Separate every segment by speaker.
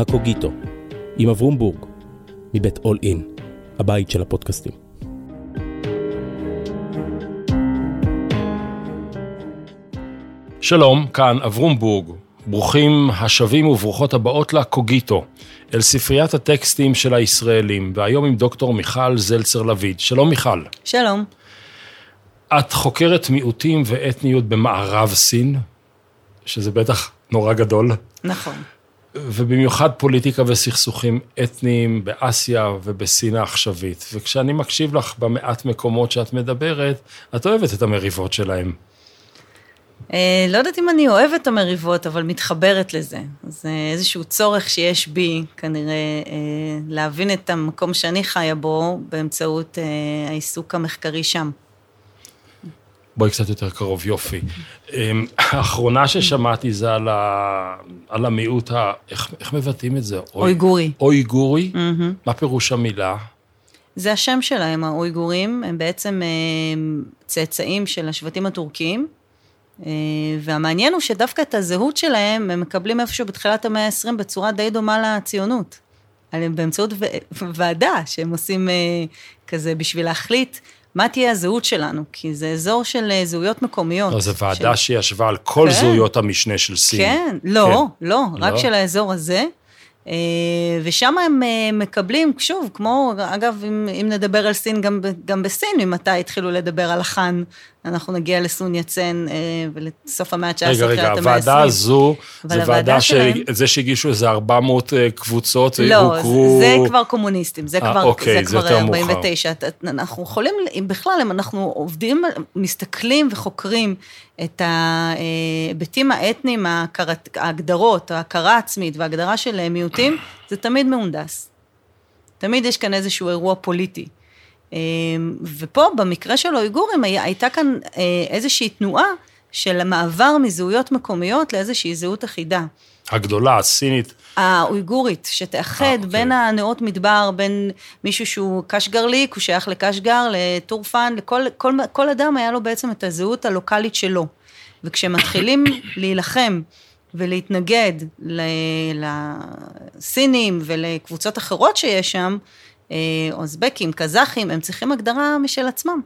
Speaker 1: הקוגיטו, עם אברום בורג, מבית אול אין, הבית של הפודקאסטים.
Speaker 2: שלום, כאן אברום בורג. ברוכים השבים וברוכות הבאות לקוגיטו, אל ספריית הטקסטים של הישראלים, והיום עם דוקטור מיכל זלצר לביד. שלום מיכל.
Speaker 3: שלום.
Speaker 2: את חוקרת מיעוטים ואתניות במערב סין, שזה בטח נורא גדול.
Speaker 3: נכון.
Speaker 2: ובמיוחד פוליטיקה וסכסוכים אתניים באסיה ובסין העכשווית. וכשאני מקשיב לך במעט מקומות שאת מדברת, את אוהבת את המריבות שלהם.
Speaker 3: אה, לא יודעת אם אני אוהבת את המריבות, אבל מתחברת לזה. זה איזשהו צורך שיש בי, כנראה, אה, להבין את המקום שאני חיה בו באמצעות אה, העיסוק המחקרי שם.
Speaker 2: בואי קצת יותר קרוב, יופי. אמ, האחרונה ששמעתי זה על, ה... על המיעוט, ה... איך, איך מבטאים את זה?
Speaker 3: אויגורי.
Speaker 2: אויגורי? Mm-hmm. מה פירוש המילה?
Speaker 3: זה השם שלהם, האויגורים, הם בעצם צאצאים של השבטים הטורקיים, אה, והמעניין הוא שדווקא את הזהות שלהם הם מקבלים איפשהו בתחילת המאה ה-20 בצורה די דומה לציונות. באמצעות ועדה שהם עושים אה, כזה בשביל להחליט מה תהיה הזהות שלנו, כי זה אזור של אה, זהויות מקומיות.
Speaker 2: לא, זו ועדה של... שישבה על כל כן. זהויות המשנה של סין.
Speaker 3: כן, לא, כן. לא, רק לא. של האזור הזה. אה, ושם הם אה, מקבלים, שוב, כמו, אגב, אם, אם נדבר על סין, גם, גם בסין, ממתי התחילו לדבר על החאן, אנחנו נגיע לסון יצן אה, ולסוף המאה ה-19,
Speaker 2: רגע, רגע, הוועדה הזו, זו ועדה, שלהם, זה שהגישו איזה 400 קבוצות,
Speaker 3: לא, הוכרו... זה כבר קומיוניסטים, זה כבר, אוקיי, זה, זה כבר 49. אנחנו יכולים, אם בכלל, אם אנחנו עובדים, מסתכלים וחוקרים את ההיבטים האתניים, ההגדרות, ההכרה העצמית וההגדרה של מיעוטים, זה תמיד מהונדס. תמיד יש כאן איזשהו אירוע פוליטי. אמ, ופה, במקרה של האויגורים, הייתה כאן אה, איזושהי תנועה של המעבר מזהויות מקומיות לאיזושהי זהות אחידה.
Speaker 2: הגדולה, הסינית.
Speaker 3: האויגורית, שתאחד 아, אוקיי. בין הנאות מדבר, בין מישהו שהוא קשגרליק, הוא שייך לקשגר, לטורפן, לכל כל, כל אדם היה לו בעצם את הזהות הלוקאלית שלו. וכשמתחילים להילחם ולהתנגד לסינים ולקבוצות אחרות שיש שם, אה, אוזבקים, קזחים, הם צריכים הגדרה משל עצמם.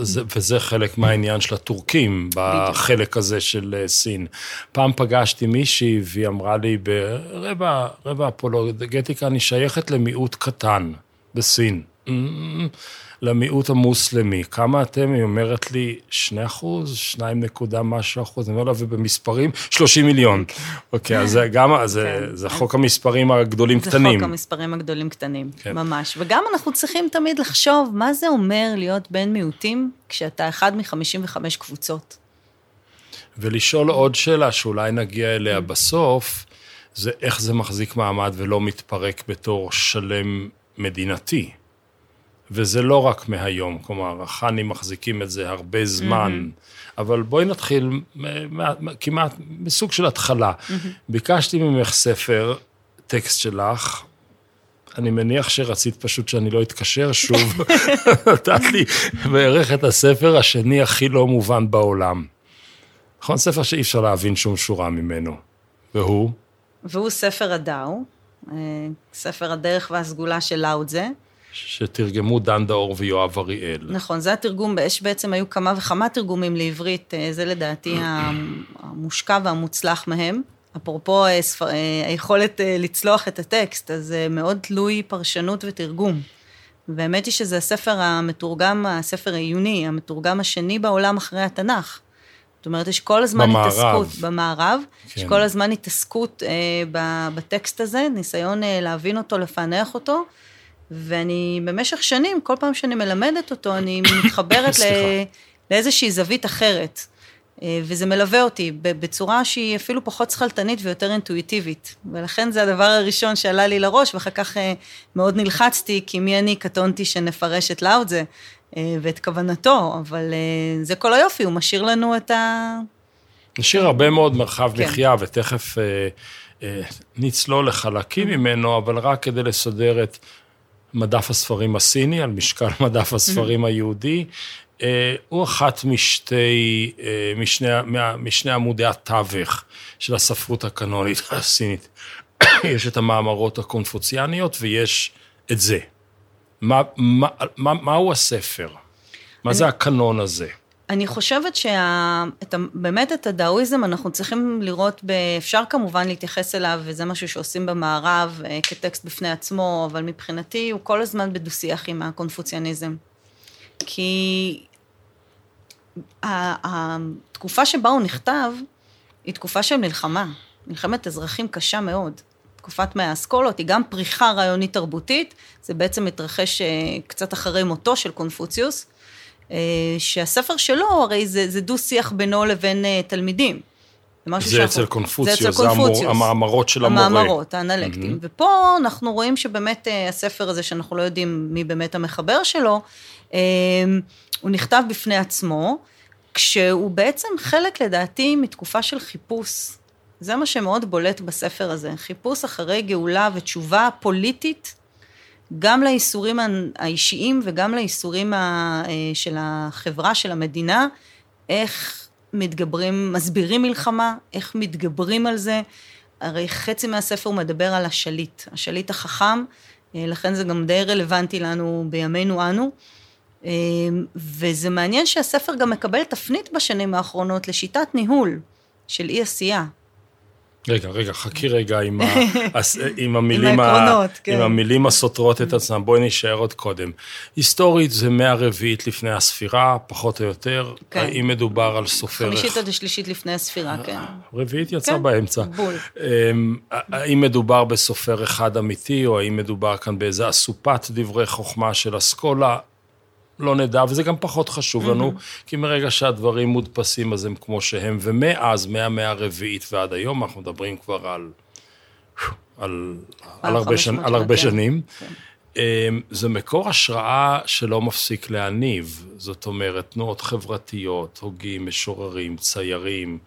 Speaker 2: זה, וזה חלק מהעניין של הטורקים, בחלק הזה של אה, סין. פעם פגשתי מישהי והיא אמרה לי ברבע, רבע אפולוגטיקה, אני שייכת למיעוט קטן בסין. למיעוט המוסלמי. כמה אתם? היא אומרת לי, שני אחוז, שניים נקודה משהו אחוז. אני אומר לה, ובמספרים, 30 מיליון. אוקיי, אז זה גם, זה, כן. זה חוק המספרים הגדולים קטנים.
Speaker 3: זה חוק המספרים הגדולים קטנים, כן. ממש. וגם אנחנו צריכים תמיד לחשוב, מה זה אומר להיות בן מיעוטים כשאתה אחד מ-55 קבוצות?
Speaker 2: ולשאול עוד שאלה שאולי נגיע אליה בסוף, זה איך זה מחזיק מעמד ולא מתפרק בתור שלם מדינתי. וזה לא רק מהיום, כלומר, החאנים מחזיקים את זה הרבה זמן, mm-hmm. אבל בואי נתחיל כמעט מסוג של התחלה. Mm-hmm. ביקשתי ממך ספר, טקסט שלך, אני מניח שרצית פשוט שאני לא אתקשר שוב, נתת לי בערך את הספר השני הכי לא מובן בעולם. נכון? ספר שאי אפשר להבין שום שורה ממנו. והוא?
Speaker 3: והוא ספר הדאו, אה, ספר הדרך והסגולה של לאודזה.
Speaker 2: שתרגמו דן דאור ויואב אריאל.
Speaker 3: נכון, זה התרגום, יש בעצם, היו כמה וכמה תרגומים לעברית, אה, זה לדעתי המושקע והמוצלח מהם. אפרופו אה, ספר, אה, היכולת לצלוח את הטקסט, אז זה מאוד תלוי פרשנות ותרגום. והאמת היא שזה הספר המתורגם, הספר העיוני, המתורגם השני בעולם אחרי התנ"ך. זאת אומרת, יש כל הזמן
Speaker 2: במערב.
Speaker 3: התעסקות, במערב, כן. יש כל הזמן התעסקות אה, בטקסט הזה, ניסיון אה, להבין אותו, לפענח אותו, ואני במשך שנים, כל פעם שאני מלמדת אותו, אני מתחברת ל... לאיזושהי זווית אחרת. אה, וזה מלווה אותי בצורה שהיא אפילו פחות שכלתנית ויותר אינטואיטיבית. ולכן זה הדבר הראשון שעלה לי לראש, ואחר כך אה, מאוד נלחצתי, כי מי אני קטונתי שנפרש את לאודזה אה, ואת כוונתו, אבל זה כל היופי, הוא משאיר לנו את ה...
Speaker 2: משאיר הרבה מאוד מרחב כן. מחיה, ותכף נצלול לחלקים ממנו, אבל רק כדי לסדר את מדף הספרים הסיני, על משקל מדף הספרים היהודי. אה, הוא אחת משתי, אה, משני, משני עמודי התווך של הספרות הקנונית הסינית. יש את המאמרות הקונפוציאניות ויש את זה. מה, מה, מה, מהו הספר? מה אני... זה הקנון הזה?
Speaker 3: אני חושבת שבאמת את הדאואיזם אנחנו צריכים לראות, ב, אפשר כמובן להתייחס אליו, וזה משהו שעושים במערב אה, כטקסט בפני עצמו, אבל מבחינתי הוא כל הזמן בדו-שיח עם הקונפוציאניזם. כי התקופה שבה הוא נכתב, היא תקופה של מלחמה, מלחמת אזרחים קשה מאוד. תקופת מאה האסכולות היא גם פריחה רעיונית תרבותית, זה בעצם מתרחש אה, קצת אחרי מותו של קונפוציוס, שהספר שלו הרי זה, זה דו-שיח בינו לבין אה, תלמידים.
Speaker 2: זה, זה אצל קונפוציוס, זה, אצל קונפוציוס, זה המאמרות של המורה.
Speaker 3: המאמרות, האנלקטים. Mm-hmm. ופה אנחנו רואים שבאמת הספר הזה, שאנחנו לא יודעים מי באמת המחבר שלו, הוא נכתב בפני עצמו, כשהוא בעצם חלק, לדעתי, מתקופה של חיפוש. זה מה שמאוד בולט בספר הזה, חיפוש אחרי גאולה ותשובה פוליטית, גם לאיסורים האישיים וגם לאיסורים אה, של החברה, של המדינה, איך מתגברים, מסבירים מלחמה, איך מתגברים על זה. הרי חצי מהספר מדבר על השליט, השליט החכם, אה, לכן זה גם די רלוונטי לנו בימינו אנו. אמ, וזה מעניין שהספר גם מקבל תפנית בשנים האחרונות לשיטת ניהול של אי עשייה.
Speaker 2: רגע, רגע, חכי רגע עם, ה, עם, המילים, עם, העקרונות, ה, כן. עם המילים הסותרות את עצמם, בואי נשאר עוד קודם. היסטורית זה מאה רביעית לפני הספירה, פחות או יותר, כן. האם מדובר על סופר...
Speaker 3: חמישית עד השלישית לפני הספירה, כן.
Speaker 2: רביעית יצא כן, באמצע. בול. אמ, האם מדובר בסופר אחד אמיתי, או האם מדובר כאן באיזה אסופת דברי חוכמה של אסכולה? לא נדע, וזה גם פחות חשוב לנו, mm-hmm. כי מרגע שהדברים מודפסים אז הם כמו שהם, ומאז, מהמאה הרביעית ועד היום, אנחנו מדברים כבר על, על, על, הרבה, שנ, על הרבה כן. שנים. כן. אמ, זה מקור השראה שלא מפסיק להניב, זאת אומרת, תנועות חברתיות, הוגים, משוררים, ציירים,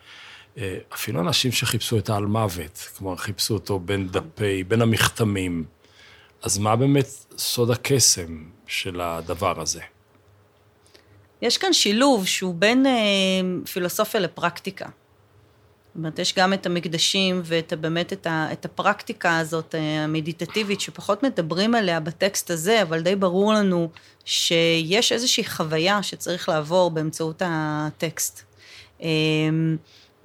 Speaker 2: אה, אפילו אנשים שחיפשו את העל מוות, כלומר, חיפשו אותו בין דפי, בין המכתמים. אז מה באמת סוד הקסם של הדבר הזה?
Speaker 3: יש כאן שילוב שהוא בין אה, פילוסופיה לפרקטיקה. זאת אומרת, יש גם את המקדשים ואת באמת את, ה, את הפרקטיקה הזאת, אה, המדיטטיבית, שפחות מדברים עליה בטקסט הזה, אבל די ברור לנו שיש איזושהי חוויה שצריך לעבור באמצעות הטקסט. אה,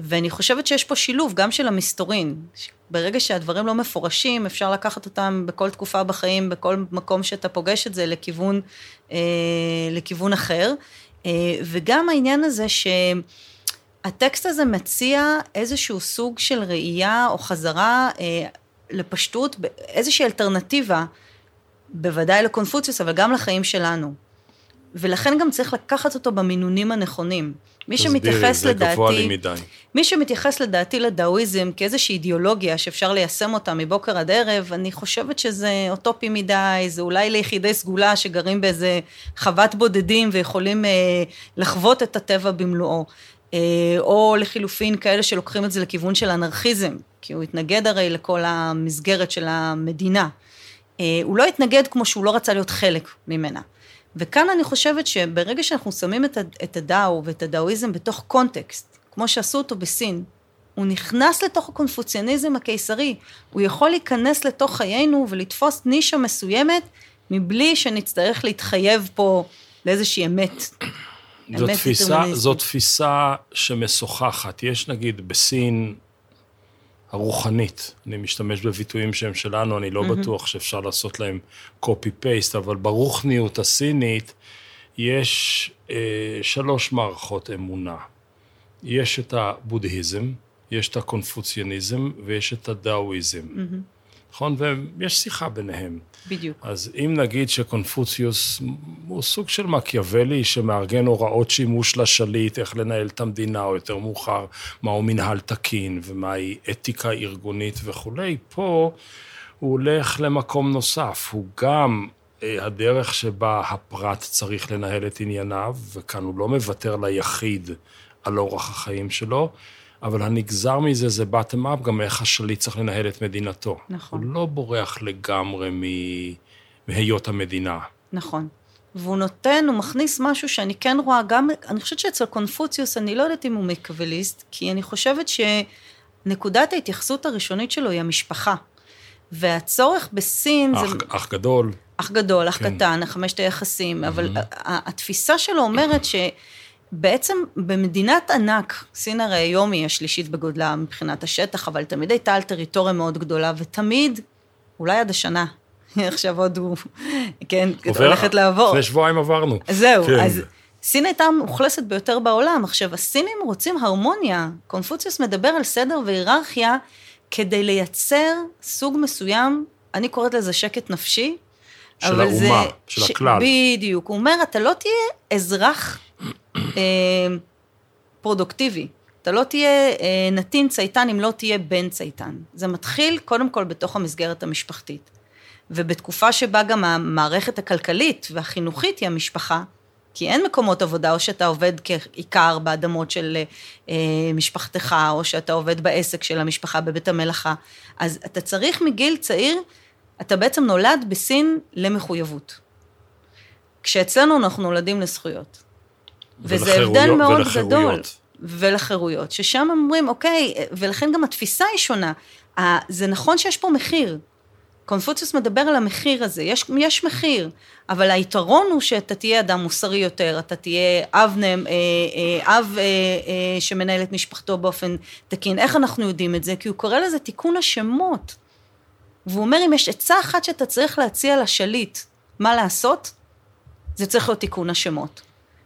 Speaker 3: ואני חושבת שיש פה שילוב גם של המסתורין. ברגע שהדברים לא מפורשים, אפשר לקחת אותם בכל תקופה בחיים, בכל מקום שאתה פוגש את זה, לכיוון, אה, לכיוון אחר. אה, וגם העניין הזה שהטקסט הזה מציע איזשהו סוג של ראייה או חזרה אה, לפשטות, איזושהי אלטרנטיבה, בוודאי לקונפוציוס, אבל גם לחיים שלנו. ולכן גם צריך לקחת אותו במינונים הנכונים. מי שמתייחס לדעתי... זה גבוה לי מדי. מי שמתייחס לדעתי לדאואיזם כאיזושהי אידיאולוגיה שאפשר ליישם אותה מבוקר עד ערב, אני חושבת שזה אוטופי מדי, זה אולי ליחידי סגולה שגרים באיזה חוות בודדים ויכולים אה, לחוות את הטבע במלואו. אה, או לחילופין כאלה שלוקחים את זה לכיוון של אנרכיזם, כי הוא התנגד הרי לכל המסגרת של המדינה. אה, הוא לא התנגד כמו שהוא לא רצה להיות חלק ממנה. וכאן אני חושבת שברגע שאנחנו שמים את הדאו ואת הדאואיזם בתוך קונטקסט, כמו שעשו אותו בסין, הוא נכנס לתוך הקונפוציאניזם הקיסרי, הוא יכול להיכנס לתוך חיינו ולתפוס נישה מסוימת, מבלי שנצטרך להתחייב פה לאיזושהי אמת.
Speaker 2: זו תפיסה, זו תפיסה שמשוחחת. יש נגיד בסין הרוחנית, אני משתמש בביטויים שהם שלנו, אני לא mm-hmm. בטוח שאפשר לעשות להם copy-paste, אבל ברוחניות הסינית יש אה, שלוש מערכות אמונה. יש את הבודהיזם, יש את הקונפוציאניזם ויש את הדאואיזם. Mm-hmm. נכון? ויש שיחה ביניהם.
Speaker 3: בדיוק.
Speaker 2: אז אם נגיד שקונפוציוס הוא סוג של מקיאוולי שמארגן הוראות שימוש לשליט, איך לנהל את המדינה, או יותר מאוחר, מהו מנהל תקין ומהי אתיקה ארגונית וכולי, פה הוא הולך למקום נוסף, הוא גם אה, הדרך שבה הפרט צריך לנהל את ענייניו, וכאן הוא לא מוותר ליחיד על אורח החיים שלו, אבל הנגזר מזה זה bottom up, גם איך השליט צריך לנהל את מדינתו.
Speaker 3: נכון.
Speaker 2: הוא לא בורח לגמרי מהיות המדינה.
Speaker 3: נכון. והוא נותן, הוא מכניס משהו שאני כן רואה גם, אני חושבת שאצל קונפוציוס, אני לא יודעת אם הוא מקווליסט, כי אני חושבת שנקודת ההתייחסות הראשונית שלו היא המשפחה. והצורך בסין
Speaker 2: אח,
Speaker 3: זה...
Speaker 2: אח גדול.
Speaker 3: אח גדול, אח
Speaker 2: כן.
Speaker 3: קטן, חמשת היחסים, אבל ה- התפיסה שלו אומרת שבעצם במדינת ענק, סין הרי היום היא השלישית בגודלה מבחינת השטח, אבל תמיד הייתה על טריטוריה מאוד גדולה, ותמיד, אולי עד השנה, עכשיו עוד הוא, כן,
Speaker 2: עובר-
Speaker 3: הולכת לעבור.
Speaker 2: לפני שבועיים עברנו.
Speaker 3: זהו,
Speaker 2: כן.
Speaker 3: אז סין הייתה המאוכלסת ביותר בעולם. עכשיו, הסינים רוצים הרמוניה. קונפוציוס מדבר על סדר והיררכיה כדי לייצר סוג מסוים, אני קוראת לזה שקט נפשי.
Speaker 2: של
Speaker 3: אבל זה-
Speaker 2: האומה, של הכלל.
Speaker 3: בדיוק. הוא אומר, אתה לא תהיה אזרח פרודוקטיבי. אתה לא תהיה אה, נתין צייתן אם לא תהיה בן צייתן. זה מתחיל קודם כל בתוך המסגרת המשפחתית. ובתקופה שבה גם המערכת הכלכלית והחינוכית היא המשפחה, כי אין מקומות עבודה, או שאתה עובד כעיקר באדמות של אה, משפחתך, או שאתה עובד בעסק של המשפחה בבית המלאכה, אז אתה צריך מגיל צעיר, אתה בעצם נולד בסין למחויבות. כשאצלנו אנחנו נולדים לזכויות. וזה הבדל מאוד
Speaker 2: ולחירויות.
Speaker 3: גדול. ולחירויות, ששם אומרים, אוקיי, ולכן גם התפיסה היא שונה. זה נכון שיש פה מחיר. קונפוציוס מדבר על המחיר הזה, יש, יש מחיר, אבל היתרון הוא שאתה תהיה אדם מוסרי יותר, אתה תהיה אב, אה, אה, אב אה, אה, שמנהל את משפחתו באופן תקין. איך אנחנו יודעים את זה? כי הוא קורא לזה תיקון השמות. והוא אומר, אם יש עצה אחת שאתה צריך להציע לשליט מה לעשות, זה צריך להיות תיקון השמות.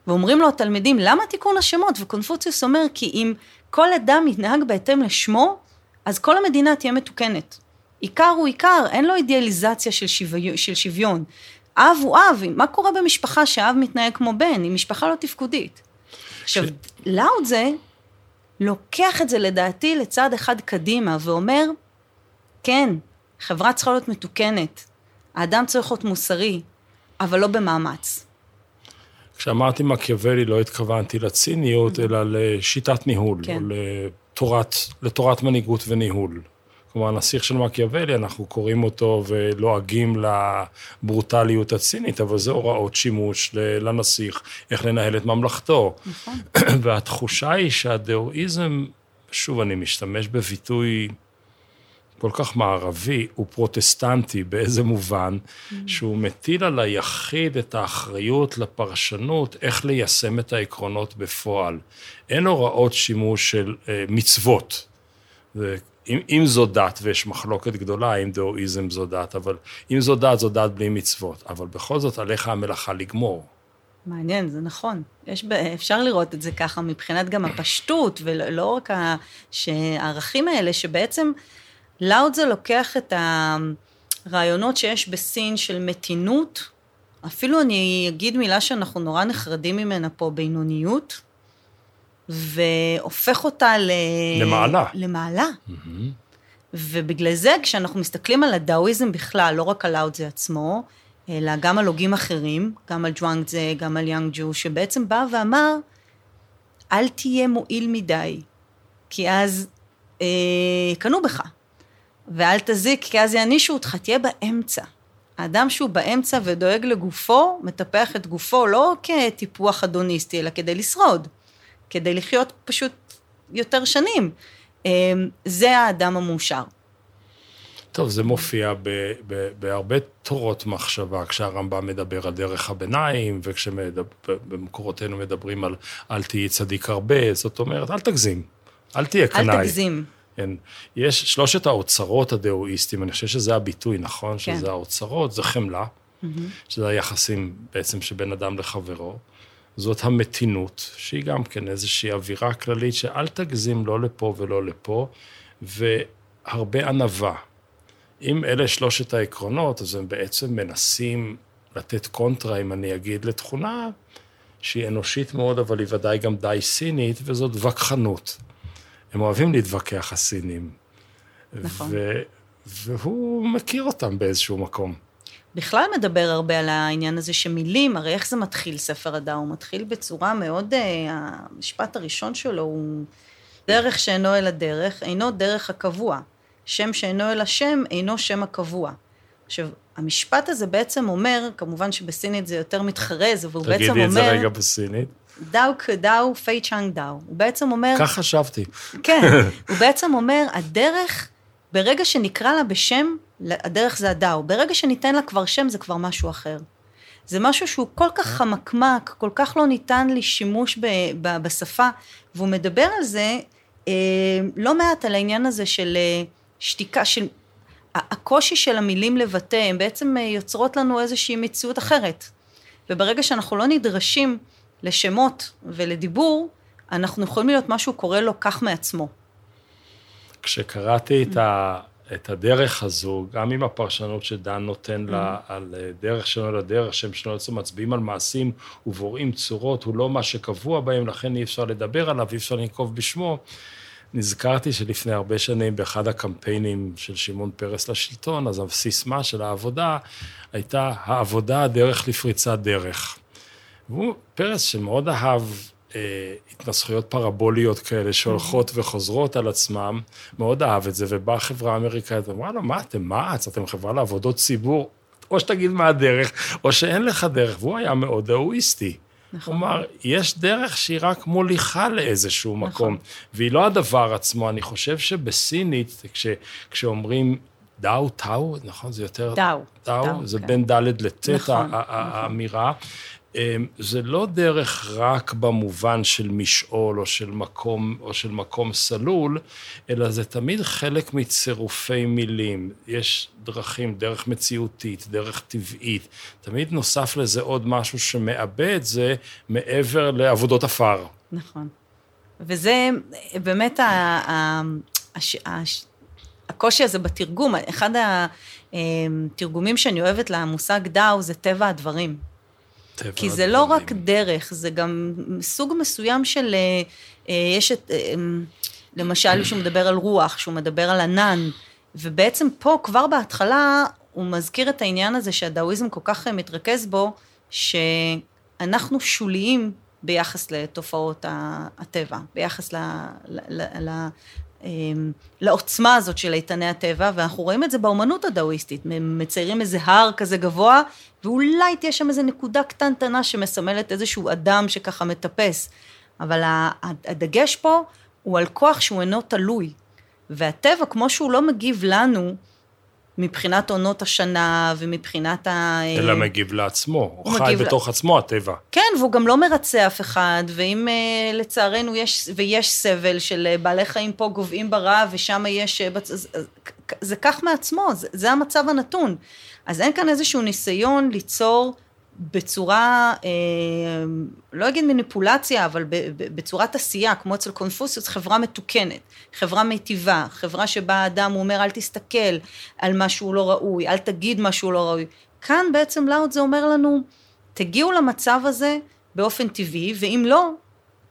Speaker 3: ואומרים לו התלמידים, למה תיקון השמות? וקונפוציוס אומר, כי אם כל אדם יתנהג בהתאם לשמו, אז כל המדינה תהיה מתוקנת. עיקר הוא עיקר, אין לו אידיאליזציה של, שוויון, של שוויון. אב הוא אב, מה קורה במשפחה שאב מתנהג כמו בן? היא משפחה לא תפקודית. עכשיו, לאודזה לוקח את זה לדעתי לצד אחד קדימה ואומר, כן, חברה צריכה להיות מתוקנת, האדם צריך להיות מוסרי, אבל לא במאמץ.
Speaker 2: כשאמרתי מקיאוולי לא התכוונתי לציניות, אלא לשיטת ניהול,
Speaker 3: כן.
Speaker 2: או לתורת, לתורת מנהיגות וניהול. כלומר, הנסיך של מקיאוולי, אנחנו קוראים אותו ולועגים לברוטליות הצינית, אבל זה הוראות שימוש לנסיך, איך לנהל את ממלכתו.
Speaker 3: נכון.
Speaker 2: והתחושה היא שהדאואיזם, שוב, אני משתמש בביטוי כל כך מערבי, הוא פרוטסטנטי באיזה מובן, שהוא מטיל על היחיד את האחריות לפרשנות איך ליישם את העקרונות בפועל. אין הוראות שימוש של אה, מצוות. זה, אם, אם זו דת, ויש מחלוקת גדולה האם דאואיזם זו דת, אבל אם זו דת, זו דת בלי מצוות. אבל בכל זאת, עליך המלאכה לגמור.
Speaker 3: מעניין, זה נכון. יש, אפשר לראות את זה ככה מבחינת גם הפשטות, ולא רק ה- שהערכים האלה, שבעצם לאודזה לוקח את הרעיונות שיש בסין של מתינות, אפילו אני אגיד מילה שאנחנו נורא נחרדים ממנה פה, בינוניות, והופך אותה ל...
Speaker 2: למעלה.
Speaker 3: למעלה. ובגלל זה, כשאנחנו מסתכלים על הדאואיזם בכלל, לא רק על לאודזה עצמו, אלא גם על הוגים אחרים, גם על ג'ואנגזה, גם על יאנג ג'ו, שבעצם בא ואמר, אל תהיה מועיל מדי, כי אז אה, יקנו בך, ואל תזיק, כי אז יענישו אותך, תהיה באמצע. האדם שהוא באמצע ודואג לגופו, מטפח את גופו לא כטיפוח אדוניסטי, אלא כדי לשרוד, כדי לחיות פשוט יותר שנים. אה, זה האדם המאושר.
Speaker 2: טוב, זה מופיע ב, ב, בהרבה תורות מחשבה, כשהרמב"ם מדבר על דרך הביניים, וכשבמקורותינו מדברים על אל תהיי צדיק הרבה, זאת אומרת, אל תגזים, אל תהיה קנאי.
Speaker 3: אל תגזים.
Speaker 2: כן. יש שלושת האוצרות הדאואיסטים, אני חושב שזה הביטוי, נכון?
Speaker 3: כן.
Speaker 2: שזה האוצרות, זה חמלה, שזה היחסים בעצם שבין אדם לחברו. זאת המתינות, שהיא גם כן איזושהי אווירה כללית שאל תגזים לא לפה ולא לפה, והרבה ענווה. אם אלה שלושת העקרונות, אז הם בעצם מנסים לתת קונטרה, אם אני אגיד, לתכונה שהיא אנושית מאוד, אבל היא ודאי גם די סינית, וזאת וכחנות. הם אוהבים להתווכח, הסינים.
Speaker 3: נכון.
Speaker 2: ו... והוא מכיר אותם באיזשהו מקום.
Speaker 3: בכלל מדבר הרבה על העניין הזה שמילים, הרי איך זה מתחיל, ספר הדעה? הוא מתחיל בצורה מאוד, אה, המשפט הראשון שלו הוא דרך שאינו אל הדרך, אינו דרך הקבוע. שם שאינו אל השם, אינו שם הקבוע. עכשיו, המשפט הזה בעצם אומר, כמובן שבסינית זה יותר מתחרז, אבל הוא בעצם אומר...
Speaker 2: תגידי את זה רגע בסינית.
Speaker 3: דאו כדאו פי צ'אנג דאו. הוא בעצם אומר...
Speaker 2: כך חשבתי.
Speaker 3: כן, הוא בעצם אומר, הדרך ברגע שנקרא לה בשם, הדרך זה הדאו. ברגע שניתן לה כבר שם, זה כבר משהו אחר. זה משהו שהוא כל כך חמקמק, כל כך לא ניתן לשימוש ב, ב, בשפה, והוא מדבר על זה אה, לא מעט, על העניין הזה של אה, שתיקה, של הקושי של המילים לבטא, הן בעצם אה, יוצרות לנו איזושהי מציאות אחרת. וברגע שאנחנו לא נדרשים לשמות ולדיבור, אנחנו יכולים להיות משהו קורה לו כך מעצמו.
Speaker 2: כשקראתי את, ה, את הדרך הזו, גם עם הפרשנות שדן נותן לה על אה, דרך שלנו לדרך, שהם שלנו בעצם מצביעים על מעשים ובוראים צורות, הוא לא מה שקבוע בהם, לכן אי אפשר לדבר עליו, אי אפשר לנקוב בשמו. נזכרתי שלפני הרבה שנים באחד הקמפיינים של שמעון פרס לשלטון, אז הסיסמה של העבודה הייתה העבודה הדרך לפריצת דרך. והוא פרס שמאוד אהב אה, התנסחויות פרבוליות כאלה שהולכות וחוזרות על עצמם, מאוד אהב את זה, ובאה חברה האמריקאית ואמרה לו, מה אתם מע"צ, אתם חברה לעבודות ציבור, או שתגיד מה הדרך, או שאין לך דרך, והוא היה מאוד אהואיסטי. נכון. כלומר, יש דרך שהיא רק מוליכה לאיזשהו נכון. מקום, והיא לא הדבר עצמו. אני חושב שבסינית, כש, כשאומרים דאו, טאו, נכון? זה יותר...
Speaker 3: דאו.
Speaker 2: דאו, דאו זה כן. בין ד' לט' נכון, נכון. האמירה. אמ, זה לא דרך רק במובן של משעול או של מקום, או של מקום סלול, אלא זה תמיד חלק מצירופי מילים. יש דרכים, דרך מציאותית, דרך טבעית. תמיד נוסף לזה עוד משהו שמעבה את זה מעבר לעבודות עפר.
Speaker 3: נכון. וזה באמת ה, ה, הש, הש, הקושי הזה בתרגום. אחד התרגומים שאני אוהבת למושג דאו זה טבע הדברים. כי זה לא רק דרך, זה גם סוג מסוים של... אה, אה, יש את... אה, למשל, שהוא מדבר על רוח, שהוא מדבר על ענן, ובעצם פה, כבר בהתחלה, הוא מזכיר את העניין הזה שהדאואיזם כל כך מתרכז בו, שאנחנו שוליים ביחס לתופעות הטבע, ביחס ל, ל, ל, אמ, לעוצמה הזאת של איתני הטבע, ואנחנו רואים את זה באומנות הדאואיסטית, מציירים איזה הר כזה גבוה, ואולי תהיה שם איזה נקודה קטנטנה שמסמלת איזשהו אדם שככה מטפס, אבל הדגש פה הוא על כוח שהוא אינו תלוי, והטבע, כמו שהוא לא מגיב לנו, מבחינת עונות השנה ומבחינת ה...
Speaker 2: אלא מגיב לעצמו, הוא חי בתוך ל... עצמו, הטבע.
Speaker 3: כן, והוא גם לא מרצה אף אחד, ואם uh, לצערנו יש, ויש סבל של uh, בעלי חיים פה גוועים ברע, ושם יש... זה, זה כך מעצמו, זה, זה המצב הנתון. אז אין כאן איזשהו ניסיון ליצור בצורה, אה, לא אגיד מניפולציה, אבל בצורת עשייה, כמו אצל קונפוסיוס, חברה מתוקנת, חברה מיטיבה, חברה שבה האדם אומר, אל תסתכל על מה שהוא לא ראוי, אל תגיד מה שהוא לא ראוי. כאן בעצם לאוד זה אומר לנו, תגיעו למצב הזה באופן טבעי, ואם לא,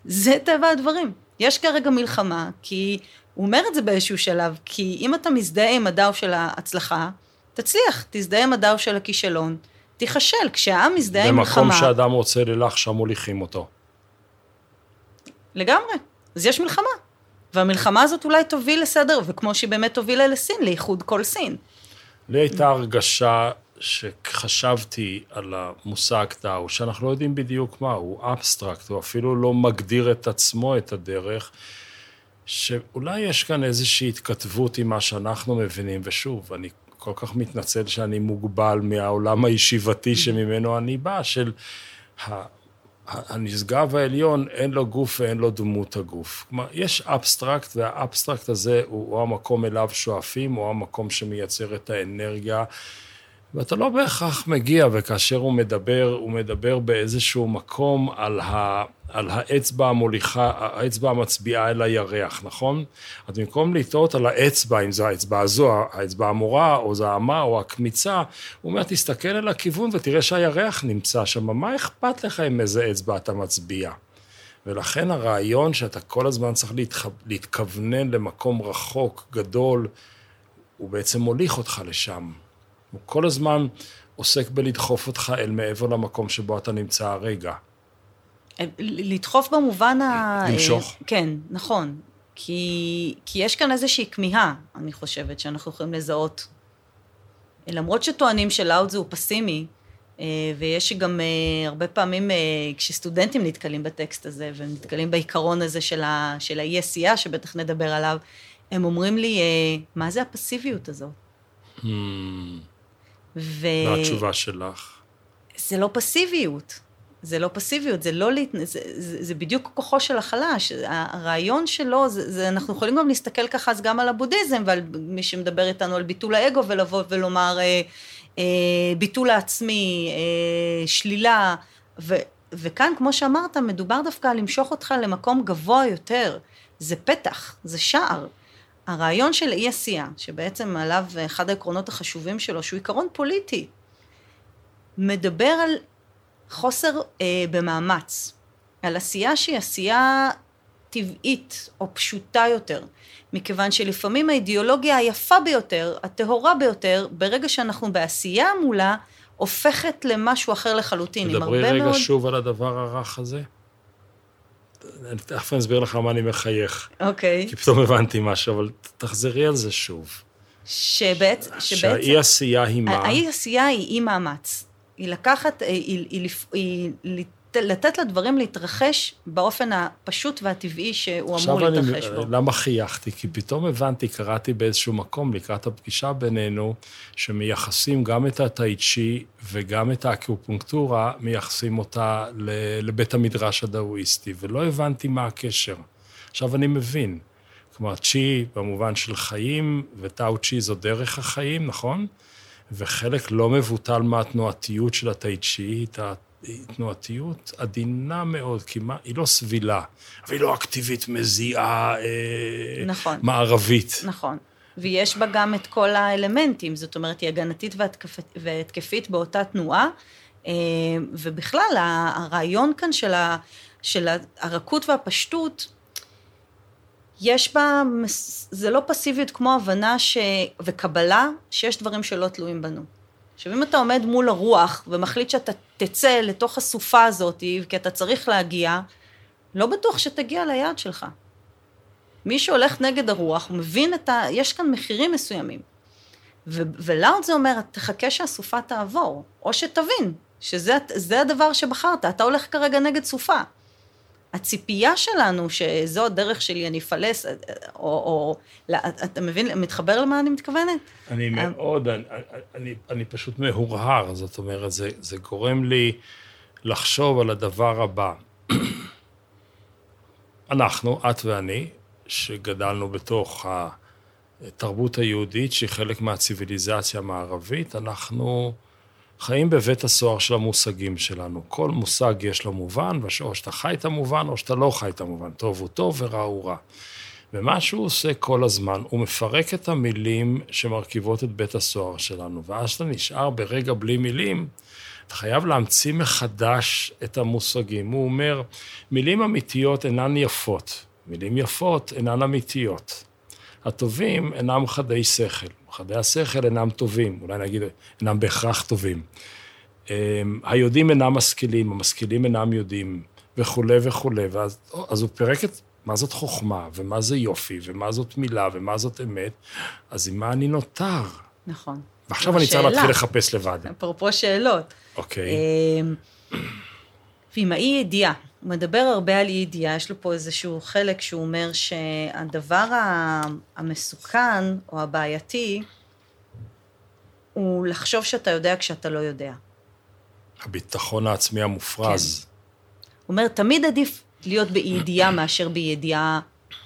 Speaker 3: זה טבע הדברים. יש כרגע מלחמה, כי הוא אומר את זה באיזשהו שלב, כי אם אתה מזדהה עם הדאו של ההצלחה, תצליח, תזדהה עם הדאו של הכישלון. תיכשל. כשהעם מזדהה עם מלחמה...
Speaker 2: במקום שאדם רוצה לילך, שם מוליכים אותו.
Speaker 3: לגמרי. אז יש מלחמה. והמלחמה הזאת אולי תוביל לסדר, וכמו שהיא באמת הובילה לסין, לאיחוד כל סין.
Speaker 2: לי הייתה הרגשה שחשבתי על המושג טאו, שאנחנו לא יודעים בדיוק מה, הוא אבסטרקט, הוא אפילו לא מגדיר את עצמו, את הדרך, שאולי יש כאן איזושהי התכתבות עם מה שאנחנו מבינים, ושוב, אני כל כך מתנצל שאני מוגבל מהעולם הישיבתי שממנו אני בא, של הנשגב העליון, אין לו גוף ואין לו דמות הגוף. כלומר, יש אבסטרקט, והאבסטרקט הזה הוא או המקום אליו שואפים, או המקום שמייצר את האנרגיה. ואתה לא בהכרח מגיע, וכאשר הוא מדבר, הוא מדבר באיזשהו מקום על, ה, על האצבע המוליכה, האצבע המצביעה אל הירח, נכון? אז במקום לטעות על האצבע, אם זו האצבע הזו, האצבע המורה, או זה האמה, או הקמיצה, הוא אומר, תסתכל על הכיוון ותראה שהירח נמצא שם, מה אכפת לך עם איזה אצבע אתה מצביע? ולכן הרעיון שאתה כל הזמן צריך להתכו... להתכוונן למקום רחוק, גדול, הוא בעצם מוליך אותך לשם. הוא כל הזמן עוסק בלדחוף אותך אל מעבר למקום שבו אתה נמצא הרגע.
Speaker 3: לדחוף במובן ה...
Speaker 2: למשוך.
Speaker 3: כן, נכון. כי, כי יש כאן איזושהי כמיהה, אני חושבת, שאנחנו יכולים לזהות. למרות שטוענים שלאוד הוא פסימי, אה, ויש גם אה, הרבה פעמים, אה, כשסטודנטים נתקלים בטקסט הזה, והם נתקלים בעיקרון הזה של, ה, של האי עשייה, שבטח נדבר עליו, הם אומרים לי, אה, מה זה הפסיביות הזאת?
Speaker 2: Hmm,
Speaker 3: ו...
Speaker 2: מה התשובה שלך?
Speaker 3: זה לא פסיביות. זה לא פסיביות, זה לא... להת... זה, זה, זה בדיוק כוחו של החלש. הרעיון שלו, זה, זה, אנחנו יכולים גם להסתכל ככה אז גם על הבודהיזם ועל מי שמדבר איתנו על ביטול האגו ולבוא ולומר אה, אה, ביטול העצמי, אה, שלילה. ו, וכאן, כמו שאמרת, מדובר דווקא על למשוך אותך למקום גבוה יותר. זה פתח, זה שער. הרעיון של אי עשייה, שבעצם עליו אחד העקרונות החשובים שלו, שהוא עיקרון פוליטי, מדבר על חוסר אה, במאמץ, על עשייה שהיא עשייה טבעית או פשוטה יותר, מכיוון שלפעמים האידיאולוגיה היפה ביותר, הטהורה ביותר, ברגע שאנחנו בעשייה מולה, הופכת למשהו אחר לחלוטין, מאוד...
Speaker 2: תדברי רגע שוב על הדבר הרך הזה. אני תכף אני אסביר לך מה אני מחייך.
Speaker 3: אוקיי.
Speaker 2: כי פתאום הבנתי משהו, אבל תחזרי על זה שוב.
Speaker 3: שבעצם...
Speaker 2: שהאי עשייה היא מה?
Speaker 3: האי עשייה היא אי מאמץ. היא לקחת, היא, היא, היא, היא לתת לדברים להתרחש באופן הפשוט והטבעי שהוא אמור להתרחש
Speaker 2: אני,
Speaker 3: בו.
Speaker 2: למה חייכתי? כי פתאום הבנתי, קראתי באיזשהו מקום לקראת הפגישה בינינו, שמייחסים גם את הטאי-צ'י וגם את האקיופונקטורה, מייחסים אותה לבית המדרש הדאואיסטי, ולא הבנתי מה הקשר. עכשיו אני מבין. כלומר, צ'י במובן של חיים, וטאו צ'י זו דרך החיים, נכון? וחלק לא מבוטל מהתנועתיות של הטאי-צ'י, היא תנועתיות עדינה מאוד, כי מה, היא לא סבילה, אבל היא לא אקטיבית, מזיעה, אה,
Speaker 3: נכון.
Speaker 2: מערבית.
Speaker 3: נכון. ויש בה גם את כל האלמנטים, זאת אומרת, היא הגנתית והתקפית באותה תנועה, אה, ובכלל, הרעיון כאן של, ה, של הרכות והפשטות, יש בה, זה לא פסיביות כמו הבנה ש, וקבלה שיש דברים שלא תלויים בנו. עכשיו, אם אתה עומד מול הרוח ומחליט שאתה תצא לתוך הסופה הזאת, כי אתה צריך להגיע, לא בטוח שתגיע ליעד שלך. מי שהולך נגד הרוח, הוא מבין את ה... יש כאן מחירים מסוימים. ו- ולאוד זה אומר, תחכה שהסופה תעבור, או שתבין שזה הדבר שבחרת, אתה הולך כרגע נגד סופה. הציפייה שלנו שזו הדרך שלי, אני אפלס, או, או, אתה מבין, מתחבר למה אני מתכוונת?
Speaker 2: אני מאוד, אני, אני, אני פשוט מהורהר, זאת אומרת, זה, זה גורם לי לחשוב על הדבר הבא. אנחנו, את ואני, שגדלנו בתוך התרבות היהודית, שהיא חלק מהציוויליזציה המערבית, אנחנו... חיים בבית הסוהר של המושגים שלנו. כל מושג יש לו מובן, או שאתה חי את המובן, או שאתה לא חי את המובן. טוב הוא טוב ורע הוא רע. ומה שהוא עושה כל הזמן, הוא מפרק את המילים שמרכיבות את בית הסוהר שלנו, ואז אתה נשאר ברגע בלי מילים, אתה חייב להמציא מחדש את המושגים. הוא אומר, מילים אמיתיות אינן יפות, מילים יפות אינן אמיתיות. הטובים אינם חדי שכל. חדי השכל אינם טובים, אולי נגיד, אינם בהכרח טובים. אמ, היודעים אינם משכילים, המשכילים אינם יודעים, וכולי וכולי. ואז אז הוא פירק את מה זאת חוכמה, ומה זה יופי, ומה זאת מילה, ומה זאת אמת, אז עם מה אני נותר?
Speaker 3: נכון.
Speaker 2: ועכשיו אני צריך להתחיל לחפש לבד.
Speaker 3: אפרופו שאלות.
Speaker 2: אוקיי.
Speaker 3: אמ, ועם האי ידיעה, הוא מדבר הרבה על אי ידיעה, יש לו פה איזשהו חלק שהוא אומר שהדבר המסוכן או הבעייתי הוא לחשוב שאתה יודע כשאתה לא יודע.
Speaker 2: הביטחון העצמי המופרז. כן.
Speaker 3: הוא אומר, תמיד עדיף להיות באי ידיעה מאשר בידיעה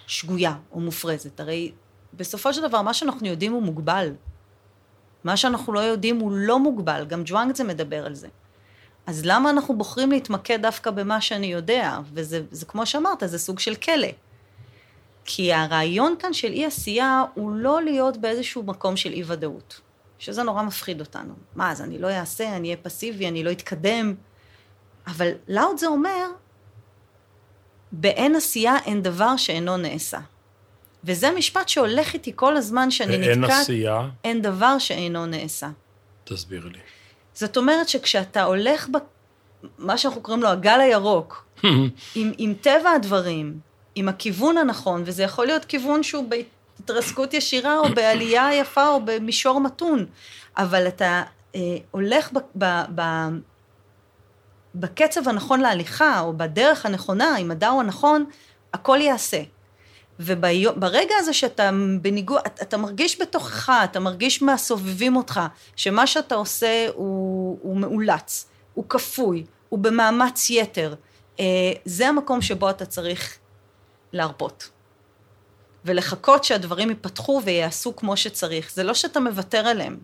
Speaker 3: שגויה או מופרזת. הרי בסופו של דבר, מה שאנחנו יודעים הוא מוגבל. מה שאנחנו לא יודעים הוא לא מוגבל, גם ג'ואנג זה מדבר על זה. אז למה אנחנו בוחרים להתמקד דווקא במה שאני יודע? וזה זה, כמו שאמרת, זה סוג של כלא. כי הרעיון כאן של אי עשייה הוא לא להיות באיזשהו מקום של אי ודאות, שזה נורא מפחיד אותנו. מה, אז אני לא אעשה, אני אהיה פסיבי, אני לא אתקדם. אבל לאוד זה אומר, באין עשייה אין דבר שאינו נעשה. וזה משפט שהולך איתי כל הזמן שאני נתקעת.
Speaker 2: באין עשייה?
Speaker 3: אין דבר שאינו נעשה.
Speaker 2: תסביר לי.
Speaker 3: זאת אומרת שכשאתה הולך במה שאנחנו קוראים לו הגל הירוק, עם, עם טבע הדברים, עם הכיוון הנכון, וזה יכול להיות כיוון שהוא בהתרסקות ישירה, או בעלייה יפה, או במישור מתון, אבל אתה אה, הולך ב, ב, ב, בקצב הנכון להליכה, או בדרך הנכונה, עם הדאו הנכון, הכל ייעשה. וברגע הזה שאתה בניגוד, אתה מרגיש בתוכך, אתה מרגיש מהסובבים אותך, שמה שאתה עושה הוא, הוא מאולץ, הוא כפוי, הוא במאמץ יתר. אה, זה המקום שבו אתה צריך להרפות. ולחכות שהדברים ייפתחו וייעשו כמו שצריך. זה לא שאתה מוותר עליהם.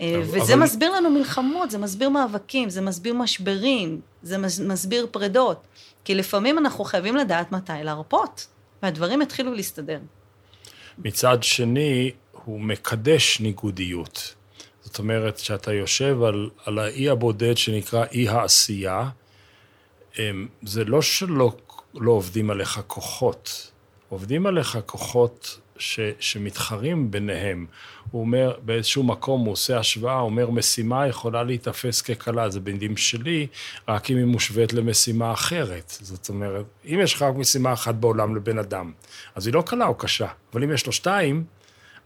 Speaker 3: אה, וזה אבל... מסביר לנו מלחמות, זה מסביר מאבקים, זה מסביר משברים, זה מסביר פרדות. כי לפעמים אנחנו חייבים לדעת מתי להרפות, והדברים יתחילו להסתדר.
Speaker 2: מצד שני, הוא מקדש ניגודיות. זאת אומרת, שאתה יושב על, על האי הבודד שנקרא אי העשייה, אמ, זה לא שלא לא עובדים עליך כוחות, עובדים עליך כוחות ש, שמתחרים ביניהם. הוא אומר, באיזשהו מקום הוא עושה השוואה, הוא אומר, משימה יכולה להיתפס כקלה, זה בנדים שלי, רק אם היא מושווית למשימה אחרת. זאת אומרת, אם יש לך רק משימה אחת בעולם לבן אדם, אז היא לא קלה או קשה, אבל אם יש לו שתיים,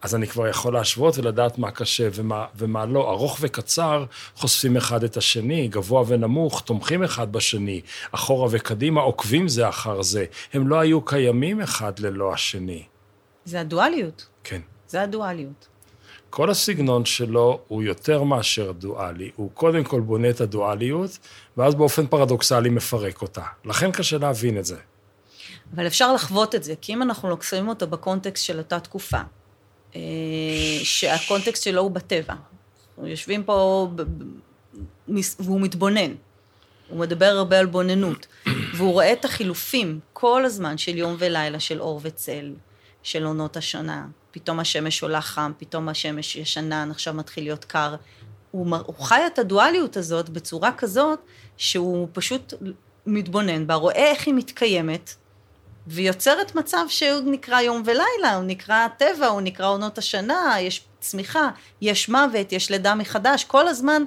Speaker 2: אז אני כבר יכול להשוות ולדעת מה קשה ומה, ומה לא. ארוך וקצר חושפים אחד את השני, גבוה ונמוך תומכים אחד בשני, אחורה וקדימה עוקבים זה אחר זה. הם לא היו קיימים אחד ללא השני.
Speaker 3: זה הדואליות.
Speaker 2: כן.
Speaker 3: זה הדואליות.
Speaker 2: כל הסגנון שלו הוא יותר מאשר דואלי. הוא קודם כל בונה את הדואליות, ואז באופן פרדוקסלי מפרק אותה. לכן קשה להבין את זה.
Speaker 3: אבל אפשר לחוות את זה, כי אם אנחנו לוקחים אותו בקונטקסט של אותה תקופה, אה, שהקונטקסט שלו הוא בטבע. אנחנו יושבים פה והוא מתבונן. הוא מדבר הרבה על בוננות, והוא רואה את החילופים כל הזמן של יום ולילה, של אור וצל, של עונות השנה. פתאום השמש עולה חם, פתאום השמש יש ענן, עכשיו מתחיל להיות קר. הוא, הוא חי את הדואליות הזאת בצורה כזאת שהוא פשוט מתבונן בה, רואה איך היא מתקיימת, ויוצרת מצב שהוא נקרא יום ולילה, הוא נקרא טבע, הוא נקרא עונות השנה, יש צמיחה, יש מוות, יש לידה מחדש, כל הזמן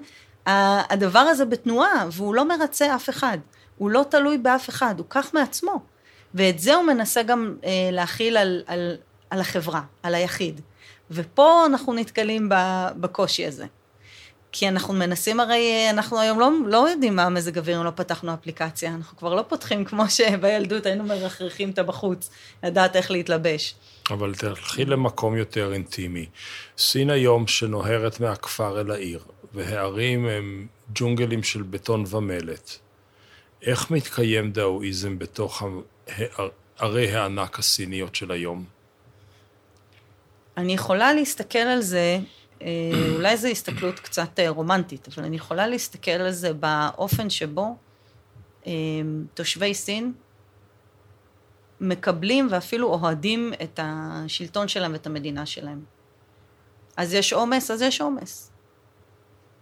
Speaker 3: הדבר הזה בתנועה, והוא לא מרצה אף אחד, הוא לא תלוי באף אחד, הוא כך מעצמו. ואת זה הוא מנסה גם אה, להכיל על, על, על החברה, על היחיד. ופה אנחנו נתקלים בקושי הזה. כי אנחנו מנסים, הרי אנחנו היום לא, לא יודעים מה המזג אוויר אם לא פתחנו אפליקציה, אנחנו כבר לא פותחים כמו שבילדות היינו מרחרחים את הבחוץ, לדעת איך להתלבש.
Speaker 2: אבל תלכי למקום יותר אינטימי. סין היום שנוהרת מהכפר אל העיר, והערים הם ג'ונגלים של בטון ומלט. איך מתקיים דאואיזם בתוך ערי הענק הסיניות של היום?
Speaker 3: אני יכולה להסתכל על זה אה, אולי זו הסתכלות קצת אה, רומנטית, אבל אני יכולה להסתכל על זה באופן שבו אה, תושבי סין מקבלים ואפילו אוהדים את השלטון שלהם ואת המדינה שלהם. אז יש עומס, אז יש עומס.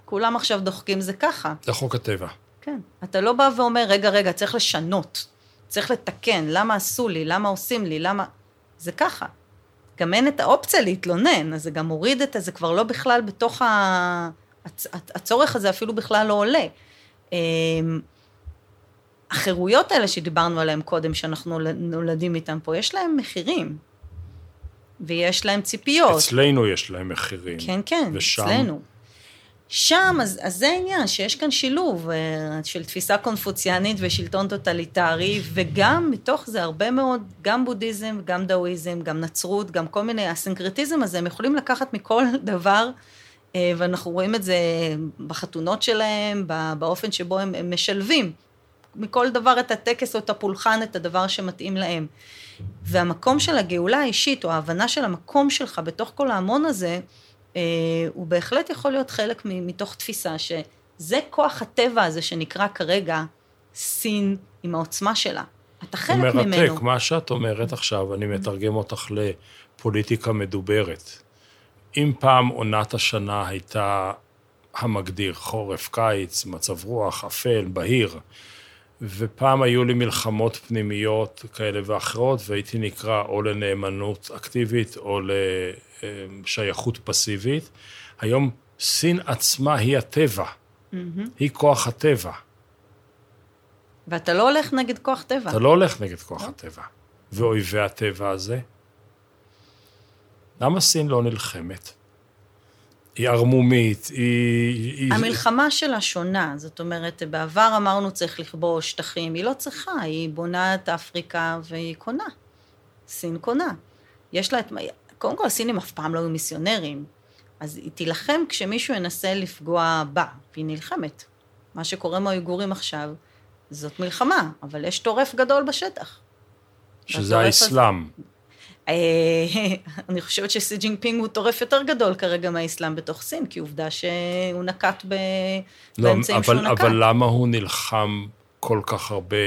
Speaker 3: כולם עכשיו דוחקים זה ככה.
Speaker 2: זה חוק הטבע.
Speaker 3: כן. אתה לא בא ואומר, רגע, רגע, צריך לשנות, צריך לתקן, למה עשו לי, למה עושים לי, למה... זה ככה. גם אין את האופציה להתלונן, אז זה גם מוריד את זה, כבר לא בכלל בתוך ה... הצורך הזה אפילו בכלל לא עולה. אמ, החירויות האלה שדיברנו עליהן קודם, שאנחנו נולדים איתן פה, יש להן מחירים. ויש להם ציפיות.
Speaker 2: אצלנו יש להם מחירים.
Speaker 3: כן, כן, ושם... אצלנו. שם, אז, אז זה העניין, שיש כאן שילוב אה, של תפיסה קונפוציאנית ושלטון טוטליטרי, וגם מתוך זה הרבה מאוד, גם בודהיזם, גם דאואיזם, גם נצרות, גם כל מיני, הסינקרטיזם הזה, הם יכולים לקחת מכל דבר, uh, ואנחנו רואים את זה בחתונות שלהם, באופן שבו הם, הם משלבים מכל דבר את הטקס או את הפולחן, את הדבר שמתאים להם. והמקום של הגאולה האישית, או ההבנה של המקום שלך בתוך כל ההמון הזה, אה, הוא בהחלט יכול להיות חלק מתוך תפיסה שזה כוח הטבע הזה שנקרא כרגע סין עם העוצמה שלה. אתה חלק מרתק, ממנו.
Speaker 2: מרתק, מה שאת אומרת עכשיו, אני מתרגם אותך לפוליטיקה מדוברת. אם פעם עונת השנה הייתה המגדיר, חורף, קיץ, מצב רוח, אפל, בהיר, ופעם היו לי מלחמות פנימיות כאלה ואחרות, והייתי נקרא או לנאמנות אקטיבית או לשייכות פסיבית. היום סין עצמה היא הטבע, mm-hmm. היא כוח הטבע.
Speaker 3: ואתה לא הולך נגד כוח טבע.
Speaker 2: אתה לא הולך נגד כוח הטבע. ואויבי הטבע הזה? למה סין לא נלחמת? היא ערמומית, היא...
Speaker 3: המלחמה שלה שונה, זאת אומרת, בעבר אמרנו צריך לכבוש שטחים, היא לא צריכה, היא בונה את אפריקה והיא קונה. סין קונה. יש לה את... קודם כל, הסינים אף פעם לא היו מיסיונרים, אז היא תילחם כשמישהו ינסה לפגוע בה, והיא נלחמת. מה שקורה עם האויגורים עכשיו, זאת מלחמה, אבל יש טורף גדול בשטח.
Speaker 2: שזה האסלאם.
Speaker 3: אה, אני חושבת שסי ג'ינפינג הוא טורף יותר גדול כרגע מהאסלאם בתוך סין, כי עובדה שהוא נקט ב...
Speaker 2: לא, באמצעים שהוא נקט. אבל למה הוא נלחם כל כך הרבה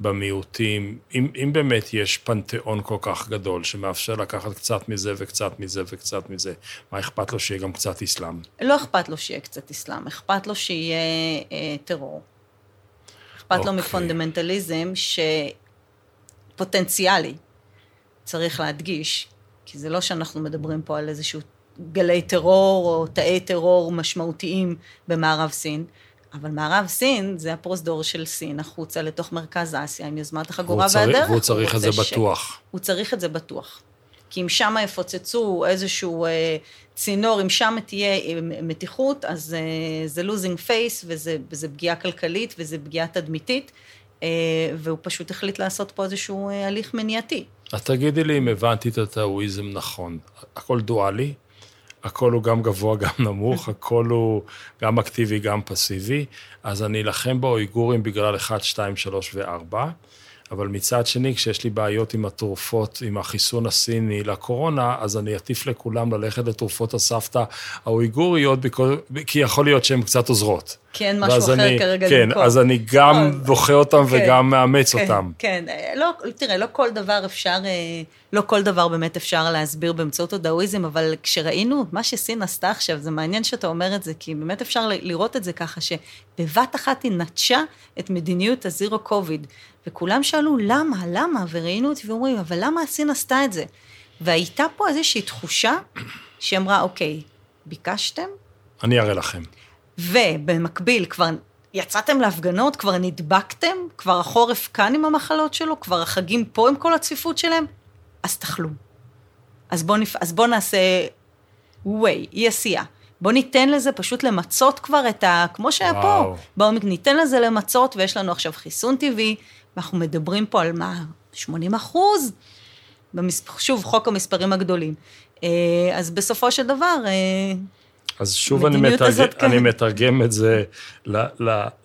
Speaker 2: במיעוטים, אם, אם באמת יש פנתיאון כל כך גדול שמאפשר לקחת קצת מזה וקצת מזה וקצת מזה, מה אכפת לו שיהיה גם קצת אסלאם?
Speaker 3: לא אכפת לו שיהיה קצת אסלאם, אכפת לו שיהיה אה, טרור. אכפת okay. לו אוקיי. מפונדמנטליזם שפוטנציאלי, צריך להדגיש, כי זה לא שאנחנו מדברים פה על איזשהו גלי טרור או תאי טרור משמעותיים במערב סין, אבל מערב סין זה הפרוזדור של סין החוצה לתוך מרכז אסיה עם יוזמת החגורה והדרך.
Speaker 2: והוא צריך את זה בטוח.
Speaker 3: הוא צריך את זה בטוח. כי אם שם יפוצצו איזשהו אה, צינור, אם שם תהיה אה, מתיחות, אז אה, זה losing face, וזה, וזה פגיעה כלכלית, וזה פגיעה תדמיתית, אה, והוא פשוט החליט לעשות פה איזשהו אה, הליך מניעתי.
Speaker 2: אז תגידי לי אם הבנתי את הטאואיזם נכון. הכל דואלי? הכל הוא גם גבוה, גם נמוך, הכל הוא גם אקטיבי, גם פסיבי, אז אני אלחם באויגורים בגלל 1, 2, 3 ו-4. אבל מצד שני, כשיש לי בעיות עם התרופות, עם החיסון הסיני לקורונה, אז אני אטיף לכולם ללכת לתרופות הסבתא האויגוריות, כי יכול להיות שהן קצת עוזרות.
Speaker 3: כי אין משהו אחר
Speaker 2: אני,
Speaker 3: כרגע
Speaker 2: כן, למכור. אז אני גם דוחה אותם כן, וגם מאמץ
Speaker 3: כן,
Speaker 2: אותם.
Speaker 3: כן, לא, תראה, לא כל דבר אפשר, אה, לא כל דבר באמת אפשר להסביר באמצעות הדאואיזם, אבל כשראינו מה שסין עשתה עכשיו, זה מעניין שאתה אומר את זה, כי באמת אפשר לראות את זה ככה, שבבת אחת היא נטשה את מדיניות הזירו קוביד, וכולם שאלו למה, למה, וראינו אותי ואומרים, אבל למה הסין עשתה את זה? והייתה פה איזושהי תחושה שהיא אמרה, אוקיי, ביקשתם?
Speaker 2: אני אראה לכם.
Speaker 3: ובמקביל, כבר יצאתם להפגנות, כבר נדבקתם, כבר החורף כאן עם המחלות שלו, כבר החגים פה עם כל הצפיפות שלהם, אז תאכלו. אז בואו נפ... בוא נעשה ווי, אי עשייה. בואו ניתן לזה פשוט למצות כבר את ה... כמו שהיה וואו. פה. בואו ניתן לזה למצות, ויש לנו עכשיו חיסון טבעי, ואנחנו מדברים פה על מה? 80 אחוז? במספ... שוב, חוק המספרים הגדולים. אה, אז בסופו של דבר, אה,
Speaker 2: אז שוב אני מתרג... הזאת, כן. אני מתרגם את זה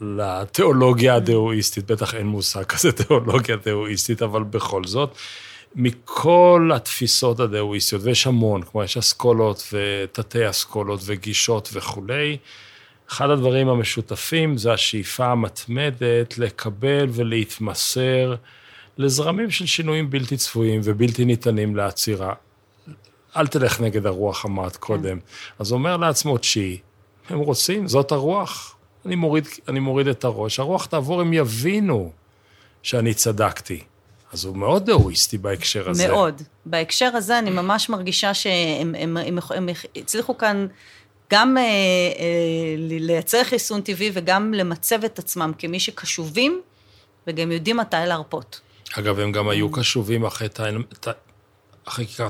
Speaker 2: לתיאולוגיה הדאואיסטית, בטח אין מושג כזה תיאולוגיה דאואיסטית, אבל בכל זאת, מכל התפיסות הדאואיסטיות, ויש המון, כמו יש אסכולות ותתי אסכולות וגישות וכולי, אחד הדברים המשותפים זה השאיפה המתמדת לקבל ולהתמסר לזרמים של שינויים בלתי צפויים ובלתי ניתנים לעצירה. אל תלך נגד הרוח, אמרת כן. קודם. אז אומר לעצמו, תשיעי, הם רוצים, זאת הרוח, אני מוריד, אני מוריד את הראש, הרוח תעבור, הם יבינו שאני צדקתי. אז הוא מאוד דאואיסטי בהקשר הזה.
Speaker 3: מאוד. בהקשר הזה אני ממש מרגישה שהם הם, הם, הם, הם הצליחו כאן גם אה, אה, לייצר חיסון טבעי וגם למצב את עצמם כמי שקשובים וגם יודעים מתי להרפות.
Speaker 2: אגב, הם גם היו קשובים אחרי, אחרי כיכר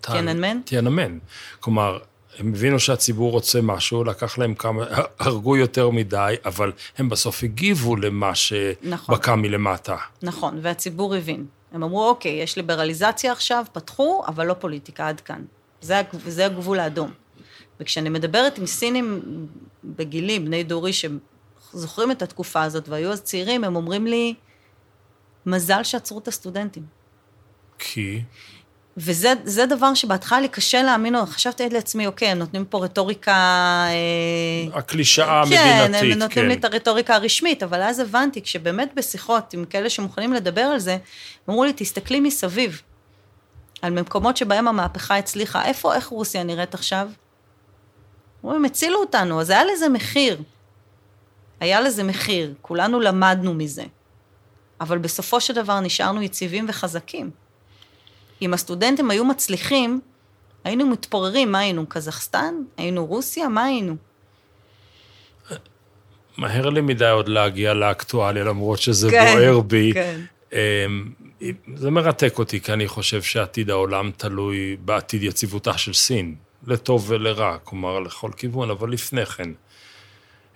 Speaker 3: תיאננמן?
Speaker 2: תיאננמן. כלומר, הם הבינו שהציבור רוצה משהו, לקח להם כמה, הרגו יותר מדי, אבל הם בסוף הגיבו למה שבקע נכון. מלמטה.
Speaker 3: נכון, והציבור הבין. הם אמרו, אוקיי, יש ליברליזציה עכשיו, פתחו, אבל לא פוליטיקה, עד כאן. זה, זה הגבול האדום. וכשאני מדברת עם סינים בגילי, בני דורי, שזוכרים את התקופה הזאת והיו אז צעירים, הם אומרים לי, מזל שעצרו את הסטודנטים.
Speaker 2: כי?
Speaker 3: וזה דבר שבהתחלה לי קשה להאמין, חשבתי לעצמי, אוקיי, הם נותנים פה רטוריקה...
Speaker 2: אה, הקלישאה המדינתית,
Speaker 3: כן. הם נותנים כן. לי את הרטוריקה הרשמית, אבל אז הבנתי, כשבאמת בשיחות עם כאלה שמוכנים לדבר על זה, אמרו לי, תסתכלי מסביב, על מקומות שבהם המהפכה הצליחה, איפה, איך רוסיה נראית עכשיו? אמרו, הם הצילו אותנו, אז היה לזה מחיר. היה לזה מחיר, כולנו למדנו מזה. אבל בסופו של דבר נשארנו יציבים וחזקים. אם הסטודנטים היו מצליחים, היינו מתפוררים, מה היינו? קזחסטן? היינו רוסיה? מה היינו?
Speaker 2: מהר לי מדי עוד להגיע לאקטואליה, למרות שזה כן, בוער בי. כן. אמ, זה מרתק אותי, כי אני חושב שעתיד העולם תלוי בעתיד יציבותה של סין, לטוב ולרע, כלומר, לכל כיוון, אבל לפני כן.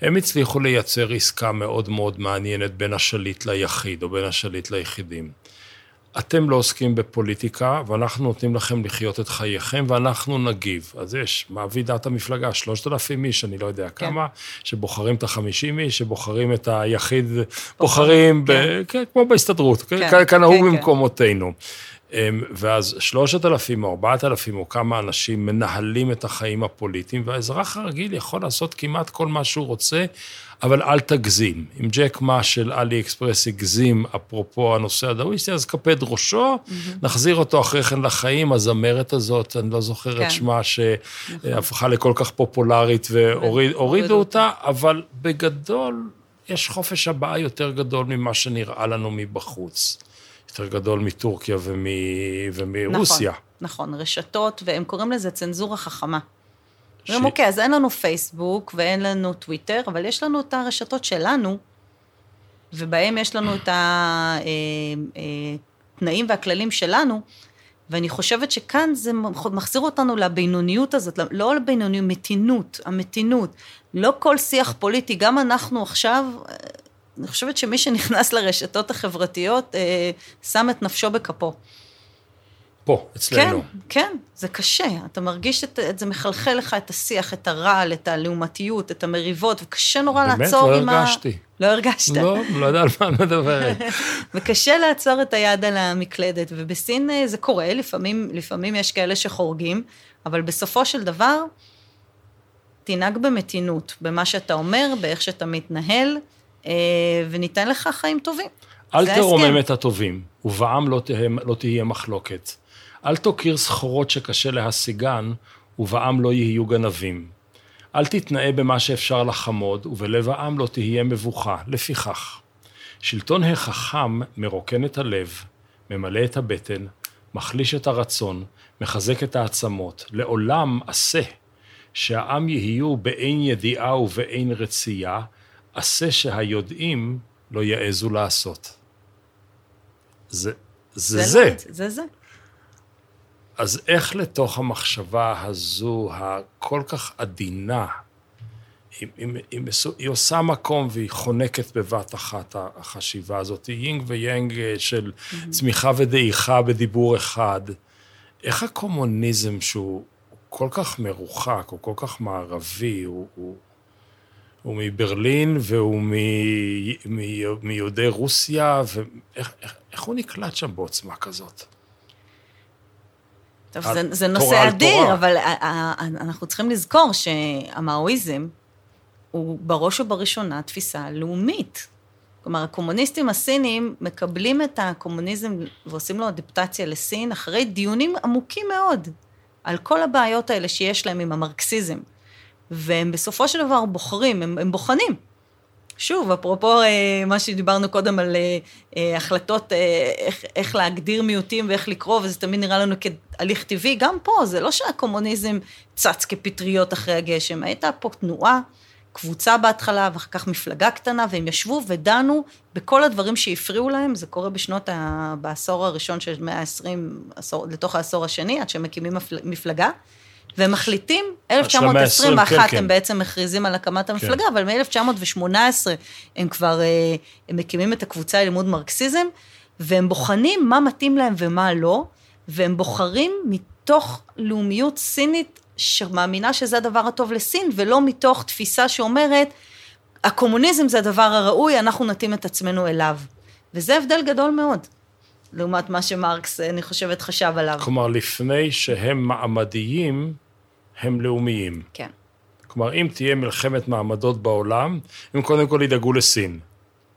Speaker 2: הם הצליחו לייצר עסקה מאוד מאוד מעניינת בין השליט ליחיד, או בין השליט ליחידים. אתם לא עוסקים בפוליטיקה, ואנחנו נותנים לכם לחיות את חייכם, ואנחנו נגיב. אז יש, מה ועידת המפלגה, 3,000 איש, אני לא יודע כן. כמה, שבוחרים את ה-50 איש, שבוחרים את היחיד, בוחרים, כן. ב, כן, כמו בהסתדרות, כן, כן, כנהוג כן, במקומותינו. כן. ואז 3,000 או 4,000 או כמה אנשים מנהלים את החיים הפוליטיים, והאזרח הרגיל יכול לעשות כמעט כל מה שהוא רוצה, אבל אל תגזים. אם ג'ק מה של אלי אקספרס הגזים, אפרופו הנושא הדאוויסטי, אז קפד ראשו, mm-hmm. נחזיר אותו אחרי כן לחיים, הזמרת הזאת, אני לא זוכר כן. את שמה, שהפכה לכל כך פופולרית והורידו אותה, אבל בגדול, יש חופש הבעה יותר גדול ממה שנראה לנו מבחוץ. יותר גדול מטורקיה ומ... ומרוסיה.
Speaker 3: נכון, נכון, רשתות, והם קוראים לזה צנזורה חכמה. אומרים, ש... אוקיי, אז אין לנו פייסבוק ואין לנו טוויטר, אבל יש לנו את הרשתות שלנו, ובהם יש לנו את התנאים אה, אה, והכללים שלנו, ואני חושבת שכאן זה מחזיר אותנו לבינוניות הזאת, לא לבינוניות, מתינות, המתינות. לא כל שיח פוליטי, גם אנחנו עכשיו, אני חושבת שמי שנכנס לרשתות החברתיות, שם את נפשו בכפו.
Speaker 2: פה, אצלנו.
Speaker 3: כן, כן, זה קשה. אתה מרגיש את את זה, מחלחל לך את השיח, את הרעל, את הלעומתיות, את המריבות, וקשה נורא
Speaker 2: באמת,
Speaker 3: לעצור
Speaker 2: לא
Speaker 3: עם
Speaker 2: ה... באמת, לא הרגשתי.
Speaker 3: לא הרגשת?
Speaker 2: לא, לא יודע על מה את מדברת.
Speaker 3: וקשה לעצור את היד על המקלדת, ובסין אה, זה קורה, לפעמים, לפעמים יש כאלה שחורגים, אבל בסופו של דבר, תנהג במתינות, במה שאתה אומר, באיך שאתה מתנהל, אה, וניתן לך חיים טובים.
Speaker 2: אל תרומם את הטובים, ובעם לא תהיה, לא תהיה מחלוקת. אל תוקיר סחורות שקשה להשיגן, ובעם לא יהיו גנבים. אל תתנאה במה שאפשר לחמוד, ובלב העם לא תהיה מבוכה. לפיכך, שלטון החכם מרוקן את הלב, ממלא את הבטן, מחליש את הרצון, מחזק את העצמות. לעולם עשה, שהעם יהיו באין ידיעה ובאין רצייה, עשה שהיודעים לא יעזו לעשות. זה זה. זה זה.
Speaker 3: זה זה.
Speaker 2: אז איך לתוך המחשבה הזו, הכל כך עדינה, היא, היא, היא, היא עושה מקום והיא חונקת בבת אחת החשיבה הזאת, יינג ויאנג אה, של. צמיחה ודעיכה בדיבור אחד. איך הקומוניזם שהוא כל כך מרוחק, הוא כל כך מערבי, הוא, הוא, הוא מברלין והוא מ, מ, מיהודי רוסיה, ואיך איך, איך הוא נקלט שם בעוצמה כזאת?
Speaker 3: טוב, זה, זה נושא אדיר, אבל אנחנו צריכים לזכור שהמאואיזם הוא בראש ובראשונה תפיסה לאומית. כלומר, הקומוניסטים הסינים מקבלים את הקומוניזם ועושים לו אדפטציה לסין אחרי דיונים עמוקים מאוד על כל הבעיות האלה שיש להם עם המרקסיזם. והם בסופו של דבר בוחרים, הם, הם בוחנים. שוב, אפרופו אה, מה שדיברנו קודם על אה, אה, החלטות, איך, איך להגדיר מיעוטים ואיך לקרוא, וזה תמיד נראה לנו כהליך טבעי, גם פה, זה לא שהקומוניזם צץ כפטריות אחרי הגשם, הייתה פה תנועה, קבוצה בהתחלה, ואחר כך מפלגה קטנה, והם ישבו ודנו בכל הדברים שהפריעו להם, זה קורה בשנות, ה... בעשור הראשון של מאה ה-20, לתוך העשור השני, עד שהם מקימים מפלגה. והם מחליטים, 1921 כן, כן. הם בעצם מכריזים על הקמת המפלגה, כן. אבל מ-1918 הם כבר, אה, הם מקימים את הקבוצה ללימוד מרקסיזם, והם בוחנים מה מתאים להם ומה לא, והם בוחרים מתוך לאומיות סינית שמאמינה שזה הדבר הטוב לסין, ולא מתוך תפיסה שאומרת, הקומוניזם זה הדבר הראוי, אנחנו נתאים את עצמנו אליו. וזה הבדל גדול מאוד. לעומת מה שמרקס, אני חושבת, חשב עליו.
Speaker 2: כלומר, לפני שהם מעמדיים, הם לאומיים.
Speaker 3: כן.
Speaker 2: כלומר, אם תהיה מלחמת מעמדות בעולם, הם קודם כל ידאגו לסין.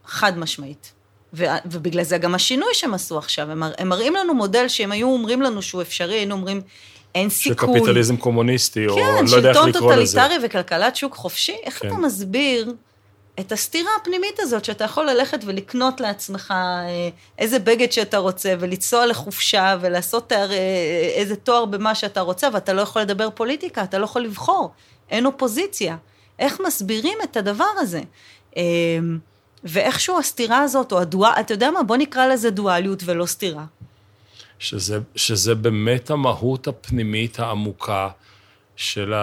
Speaker 3: חד משמעית. ו- ובגלל זה גם השינוי שהם עשו עכשיו, הם, הם מראים לנו מודל שאם היו אומרים לנו שהוא אפשרי, היינו אומרים, אין סיכוי.
Speaker 2: של קפיטליזם קומוניסטי, כן, או לא יודע איך לקרוא לזה.
Speaker 3: כן, שלטון טוטליטרי וכלכלת שוק חופשי, איך כן. אתה מסביר את הסתירה הפנימית הזאת, שאתה יכול ללכת ולקנות לעצמך אה, איזה בגד שאתה רוצה, ולנסוע לחופשה, ולעשות תאר, אה, איזה תואר במה שאתה רוצה, ואתה לא יכול לדבר פוליטיקה, אתה לא יכול לבחור, אין אופוזיציה. איך מסבירים את הדבר הזה? אה, ואיכשהו הסתירה הזאת, או הדואל, אתה יודע מה? בוא נקרא לזה דואליות ולא סתירה.
Speaker 2: שזה, שזה באמת המהות הפנימית העמוקה של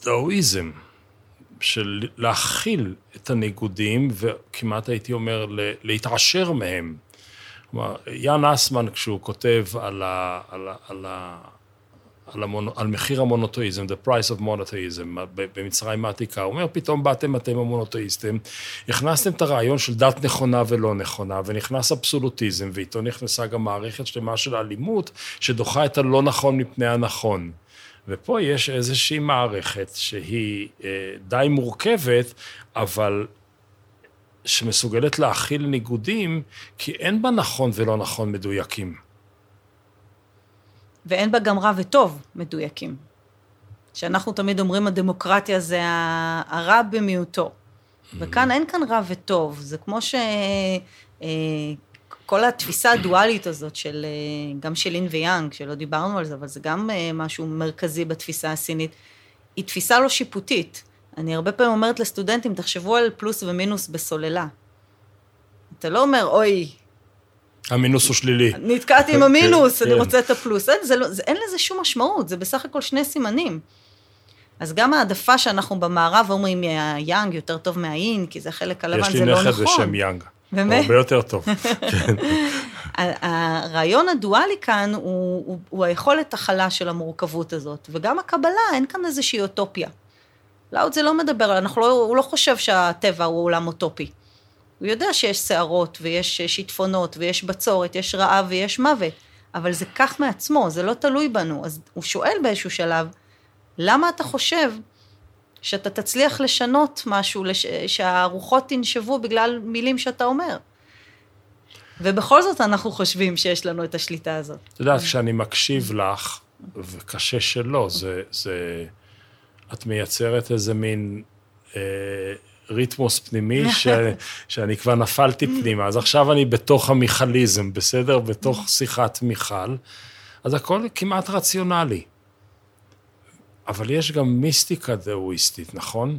Speaker 2: הדאואיזם. של להכיל את הניגודים, וכמעט הייתי אומר, להתעשר מהם. כלומר, יאן אסמן, כשהוא כותב על, ה, על, ה, על, ה, על, המונ, על מחיר המונותואיזם, the price of monotheism, במצרים העתיקה, הוא אומר, פתאום באתם אתם המונותואיסטים, הכנסתם את הרעיון של דת נכונה ולא נכונה, ונכנס אבסולוטיזם, ואיתו נכנסה גם מערכת שלמה של אלימות, שדוחה את הלא נכון מפני הנכון. ופה יש איזושהי מערכת שהיא אה, די מורכבת, אבל שמסוגלת להכיל ניגודים, כי אין בה נכון ולא נכון מדויקים.
Speaker 3: ואין בה גם רע וטוב מדויקים. שאנחנו תמיד אומרים, הדמוקרטיה זה הרע במיעוטו. וכאן אין כאן רע וטוב, זה כמו ש... כל התפיסה הדואלית הזאת של, אה, גם של לין ויאנג, שלא דיברנו על זה, אבל זה גם אה, משהו מרכזי בתפיסה הסינית, היא תפיסה לא שיפוטית. אני הרבה פעמים אומרת לסטודנטים, תחשבו על פלוס ומינוס בסוללה. אתה לא אומר, אוי...
Speaker 2: המינוס הוא שלילי.
Speaker 3: נתקעתי עם המינוס, כן, אני כן. רוצה את הפלוס. אין, זה לא, זה, אין לזה שום משמעות, זה בסך הכל שני סימנים. אז גם העדפה שאנחנו במערב אומרים, יאנג יותר טוב מהאין, כי זה חלק הלבן, זה לא נכון.
Speaker 2: יש לי נכד בשם יאנג.
Speaker 3: באמת?
Speaker 2: הרבה יותר טוב, כן.
Speaker 3: הרעיון הדואלי כאן הוא, הוא, הוא היכולת הכלה של המורכבות הזאת, וגם הקבלה, אין כאן איזושהי אוטופיה. לאוד זה לא מדבר, אנחנו לא, הוא לא חושב שהטבע הוא עולם אוטופי. הוא יודע שיש שערות ויש שיטפונות ויש בצורת, יש רעב ויש מוות, אבל זה כך מעצמו, זה לא תלוי בנו. אז הוא שואל באיזשהו שלב, למה אתה חושב שאתה תצליח לשנות משהו, לש... שהרוחות תנשבו בגלל מילים שאתה אומר? ובכל זאת אנחנו חושבים שיש לנו את השליטה הזאת.
Speaker 2: את יודעת, כשאני מקשיב לך, וקשה שלא, זה, זה... את מייצרת איזה מין אה, ריתמוס פנימי, ש, שאני כבר נפלתי פנימה. אז עכשיו אני בתוך המיכליזם, בסדר? בתוך שיחת מיכל. אז הכל כמעט רציונלי. אבל יש גם מיסטיקה דאואיסטית, נכון?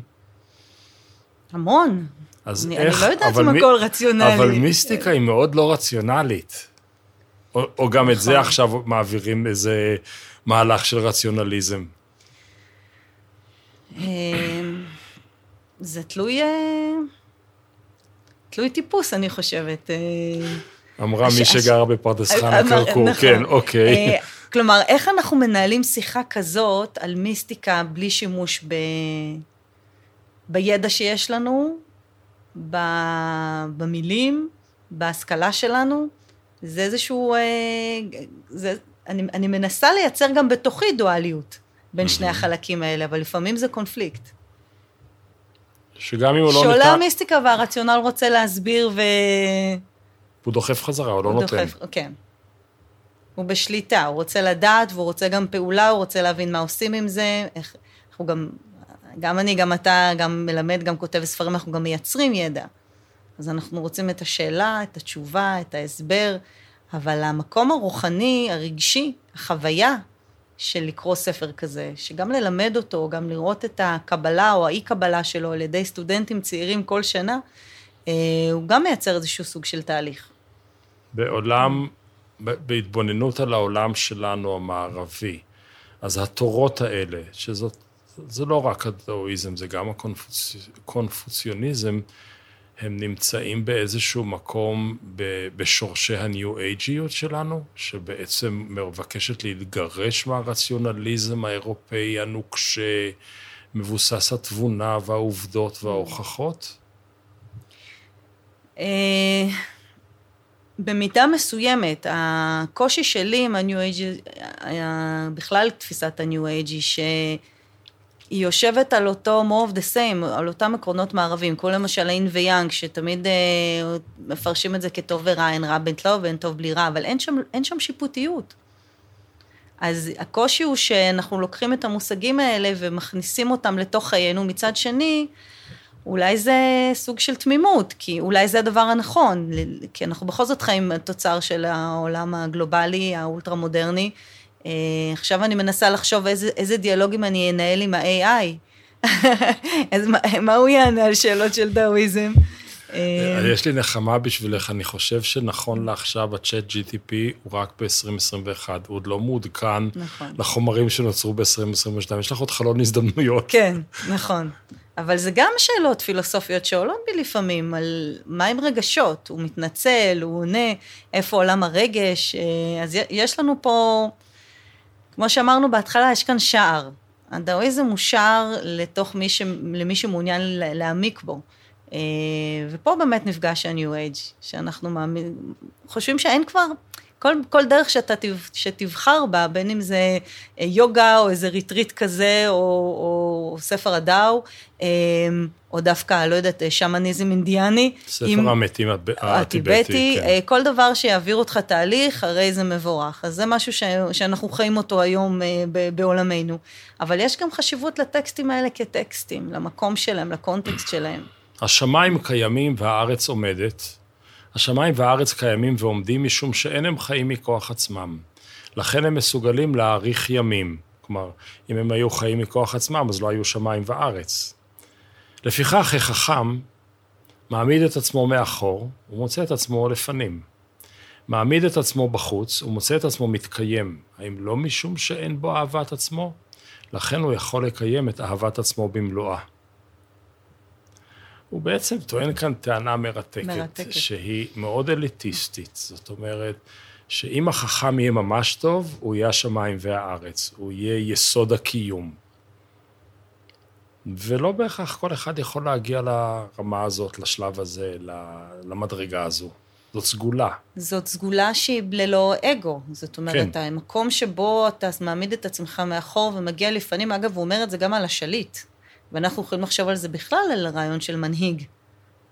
Speaker 3: המון. אז אני, איך... אני לא יודעת אם מ... הכל רציונלי.
Speaker 2: אבל מיסטיקה היא מאוד לא רציונלית. או, או גם נכון. את זה נכון. עכשיו מעבירים איזה מהלך של רציונליזם.
Speaker 3: אמ, זה תלוי, אה, תלוי טיפוס, אני חושבת. אה.
Speaker 2: אמרה מי שגרה בפרדס חנה כרכור, נכון. כן, אוקיי. אה,
Speaker 3: כלומר, איך אנחנו מנהלים שיחה כזאת על מיסטיקה בלי שימוש ב... בידע שיש לנו, ב... במילים, בהשכלה שלנו? זה איזשהו... זה... אני, אני מנסה לייצר גם בתוכי דואליות. בין שני החלקים האלה, אבל לפעמים זה קונפליקט.
Speaker 2: שגם אם הוא לא
Speaker 3: נותן... שעולה המיסטיקה והרציונל רוצה להסביר ו...
Speaker 2: הוא דוחף חזרה, הוא לא נותן. דוחף,
Speaker 3: כן. הוא בשליטה, הוא רוצה לדעת, והוא רוצה גם פעולה, הוא רוצה להבין מה עושים עם זה, איך... אנחנו גם, גם אני, גם אתה, גם מלמד, גם כותב ספרים, אנחנו גם מייצרים ידע. אז אנחנו רוצים את השאלה, את התשובה, את ההסבר, אבל המקום הרוחני, הרגשי, החוויה, של לקרוא ספר כזה, שגם ללמד אותו, גם לראות את הקבלה או האי-קבלה שלו על ידי סטודנטים צעירים כל שנה, אה, הוא גם מייצר איזשהו סוג של תהליך.
Speaker 2: בעולם, בהתבוננות על העולם שלנו המערבי, אז התורות האלה, שזאת, זה לא רק הדאואיזם, זה גם הקונפוציוניזם, הם נמצאים באיזשהו מקום בשורשי הניו-אייג'יות שלנו, שבעצם מבקשת להתגרש מהרציונליזם האירופאי הנוקשה, מבוסס התבונה והעובדות וההוכחות?
Speaker 3: במידה מסוימת, הקושי שלי עם הניו-אייג'י, בכלל תפיסת הניו-אייג'י, ש... היא יושבת על אותו more of the same, על אותם עקרונות מערבים, כמו למשל אין ויאנג, שתמיד אה, מפרשים את זה כטוב ורע, אין רע בין טוב ואין טוב בלי רע, אבל אין שם, אין שם שיפוטיות. אז הקושי הוא שאנחנו לוקחים את המושגים האלה ומכניסים אותם לתוך חיינו, מצד שני, אולי זה סוג של תמימות, כי אולי זה הדבר הנכון, כי אנחנו בכל זאת חיים תוצר של העולם הגלובלי, האולטרה מודרני, אה, עכשיו אני מנסה לחשוב איזה, איזה דיאלוגים אני אנהל עם ה-AI. אז מה, מה הוא יענה על שאלות של דאוויזם?
Speaker 2: אה, יש לי נחמה בשבילך, אני חושב שנכון לעכשיו הצ'אט GTP הוא רק ב-2021, הוא עוד לא מעודכן נכון. לחומרים שנוצרו ב-2022, יש לך עוד חלון הזדמנויות.
Speaker 3: כן, נכון. אבל זה גם שאלות פילוסופיות שעולות בי לפעמים, על מה עם רגשות, הוא מתנצל, הוא עונה, איפה עולם הרגש, אה, אז יש לנו פה, כמו שאמרנו בהתחלה, יש כאן שער. הדאואיזם הוא שער לתוך מי ש... למי שמעוניין להעמיק בו. אה, ופה באמת נפגש ה-New Age, שאנחנו מאמין, חושבים שאין כבר, כל, כל דרך שאתה שתבחר בה, בין אם זה אה, יוגה או איזה ריטריט כזה, או, או ספר הדאו, אה, או דווקא, לא יודעת, שמניזם אינדיאני.
Speaker 2: ספר עם, המתים הטיבטי,
Speaker 3: כן. כל דבר שיעביר אותך תהליך, הרי זה מבורך. אז זה משהו ש, שאנחנו חיים אותו היום בעולמנו. אבל יש גם חשיבות לטקסטים האלה כטקסטים, למקום שלהם, לקונטקסט שלהם.
Speaker 2: השמיים קיימים והארץ עומדת. השמיים והארץ קיימים ועומדים משום שאין הם חיים מכוח עצמם. לכן הם מסוגלים להאריך ימים. כלומר, אם הם היו חיים מכוח עצמם, אז לא היו שמיים וארץ. לפיכך, החכם מעמיד את עצמו מאחור, ומוצא את עצמו לפנים. מעמיד את עצמו בחוץ, ומוצא את עצמו מתקיים. האם לא משום שאין בו אהבת עצמו? לכן הוא יכול לקיים את אהבת עצמו במלואה. הוא בעצם טוען כאן טענה מרתקת, מרתקת, שהיא מאוד אליטיסטית. זאת אומרת, שאם החכם יהיה ממש טוב, הוא יהיה השמיים והארץ, הוא יהיה יסוד הקיום. ולא בהכרח כל אחד יכול להגיע לרמה הזאת, לשלב הזה, למדרגה הזו. זאת סגולה.
Speaker 3: זאת סגולה שהיא ללא אגו. זאת אומרת, כן. המקום שבו אתה מעמיד את עצמך מאחור ומגיע לפנים, אגב, הוא אומר את זה גם על השליט. ואנחנו יכולים לחשוב על זה בכלל, על רעיון של מנהיג,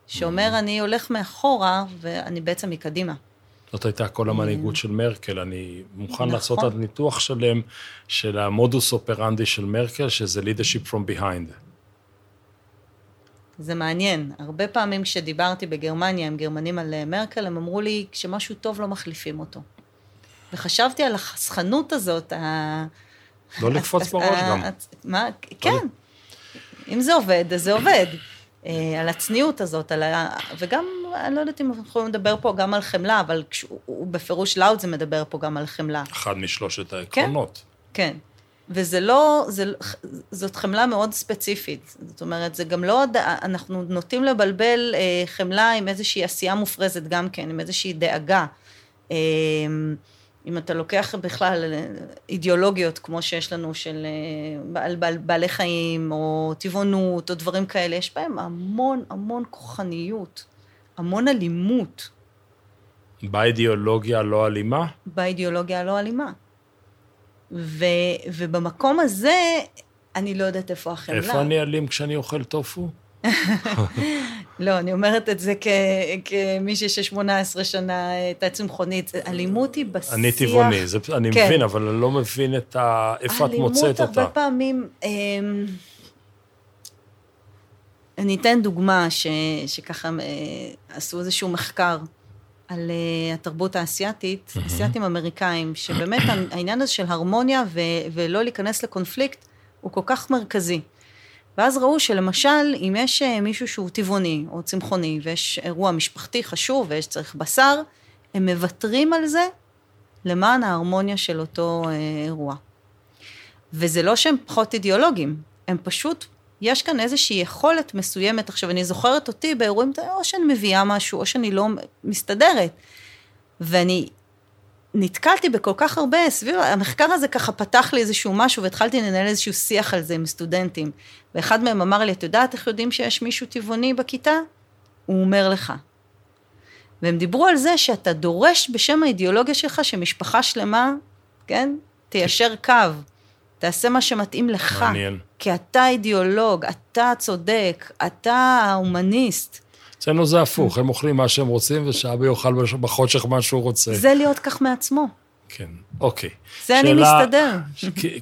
Speaker 3: שאומר, אני הולך מאחורה ואני בעצם מקדימה.
Speaker 2: זאת הייתה כל המנהיגות של מרקל. אני מוכן נכון. לעשות עד ניתוח שלם של המודוס אופרנדי של מרקל, שזה leadership from behind.
Speaker 3: זה מעניין. הרבה פעמים כשדיברתי בגרמניה עם גרמנים על אה, מרקל, הם אמרו לי, כשמשהו טוב לא מחליפים אותו. וחשבתי על החסכנות הזאת.
Speaker 2: לא לקפוץ בראש גם.
Speaker 3: מה? כן. אם זה עובד, אז זה עובד. אה, על הצניעות הזאת, על ה... וגם, אני לא יודעת אם אנחנו יכולים לדבר פה גם על חמלה, אבל כשהוא בפירוש לאוד זה מדבר פה גם על חמלה.
Speaker 2: אחד משלושת העקרונות.
Speaker 3: כן, כן. וזה לא, זה, זאת חמלה מאוד ספציפית. זאת אומרת, זה גם לא, אנחנו נוטים לבלבל אה, חמלה עם איזושהי עשייה מופרזת גם כן, עם איזושהי דאגה. אה, אם אתה לוקח בכלל אידיאולוגיות כמו שיש לנו של אה, בעל, בעל, בעלי חיים, או טבעונות, או דברים כאלה, יש בהם המון המון כוחניות, המון אלימות.
Speaker 2: באידיאולוגיה לא אלימה?
Speaker 3: באידיאולוגיה לא אלימה. ו, ובמקום הזה, אני לא יודעת איפה החמלה.
Speaker 2: איפה אני אלים כשאני אוכל טופו?
Speaker 3: לא, אני אומרת את זה כמישהי ש-18 שנה הייתה צמחונית. אלימות היא בשיח...
Speaker 2: אני טבעוני, אני כן. מבין, אבל אני לא מבין את ה... איפה את מוצאת אותה.
Speaker 3: אלימות הרבה פעמים... אמ, אני אתן דוגמה ש, שככה אה, עשו איזשהו מחקר על uh, התרבות האסייתית. אסייתים אמריקאים, שבאמת העניין הזה של הרמוניה ו, ולא להיכנס לקונפליקט הוא כל כך מרכזי. ואז ראו שלמשל, אם יש אה, מישהו שהוא טבעוני או צמחוני, ויש אירוע משפחתי חשוב ויש צריך בשר, הם מוותרים על זה למען ההרמוניה של אותו אה, אירוע. וזה לא שהם פחות אידיאולוגיים, הם פשוט, יש כאן איזושהי יכולת מסוימת. עכשיו, אני זוכרת אותי באירועים, או שאני מביאה משהו, או שאני לא מסתדרת. ואני נתקלתי בכל כך הרבה, סביב, המחקר הזה ככה פתח לי איזשהו משהו, והתחלתי לנהל איזשהו שיח על זה עם סטודנטים. ואחד מהם אמר לי, את יודעת איך יודעים שיש מישהו טבעוני בכיתה? הוא אומר לך. והם דיברו על זה שאתה דורש בשם האידיאולוגיה שלך שמשפחה שלמה, כן, תיישר קו, תעשה מה שמתאים לך. מעניין. כי אתה אידיאולוג, אתה צודק, אתה ההומניסט.
Speaker 2: אצלנו זה הפוך, הם אוכלים מה שהם רוצים, ושאבא יאכל בחושך מה שהוא רוצה.
Speaker 3: זה להיות כך מעצמו.
Speaker 2: כן, אוקיי.
Speaker 3: זה אני מסתדר.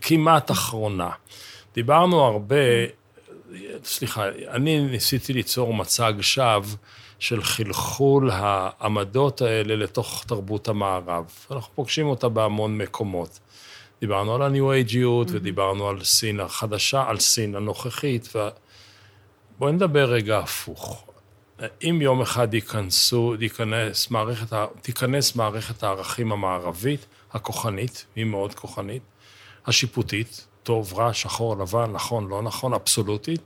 Speaker 2: כמעט אחרונה. דיברנו הרבה, סליחה, אני ניסיתי ליצור מצג שווא של חלחול העמדות האלה לתוך תרבות המערב. אנחנו פוגשים אותה בהמון מקומות. דיברנו על הניו-אייג'יות, ודיברנו על סין החדשה, על סין הנוכחית, ו... בואי נדבר רגע הפוך. אם יום אחד ייכנסו, ייכנס מערכת, תיכנס מערכת הערכים המערבית, הכוחנית, היא מאוד כוחנית, השיפוטית, טוב, רע, שחור, לבן, נכון, לא נכון, אבסולוטית,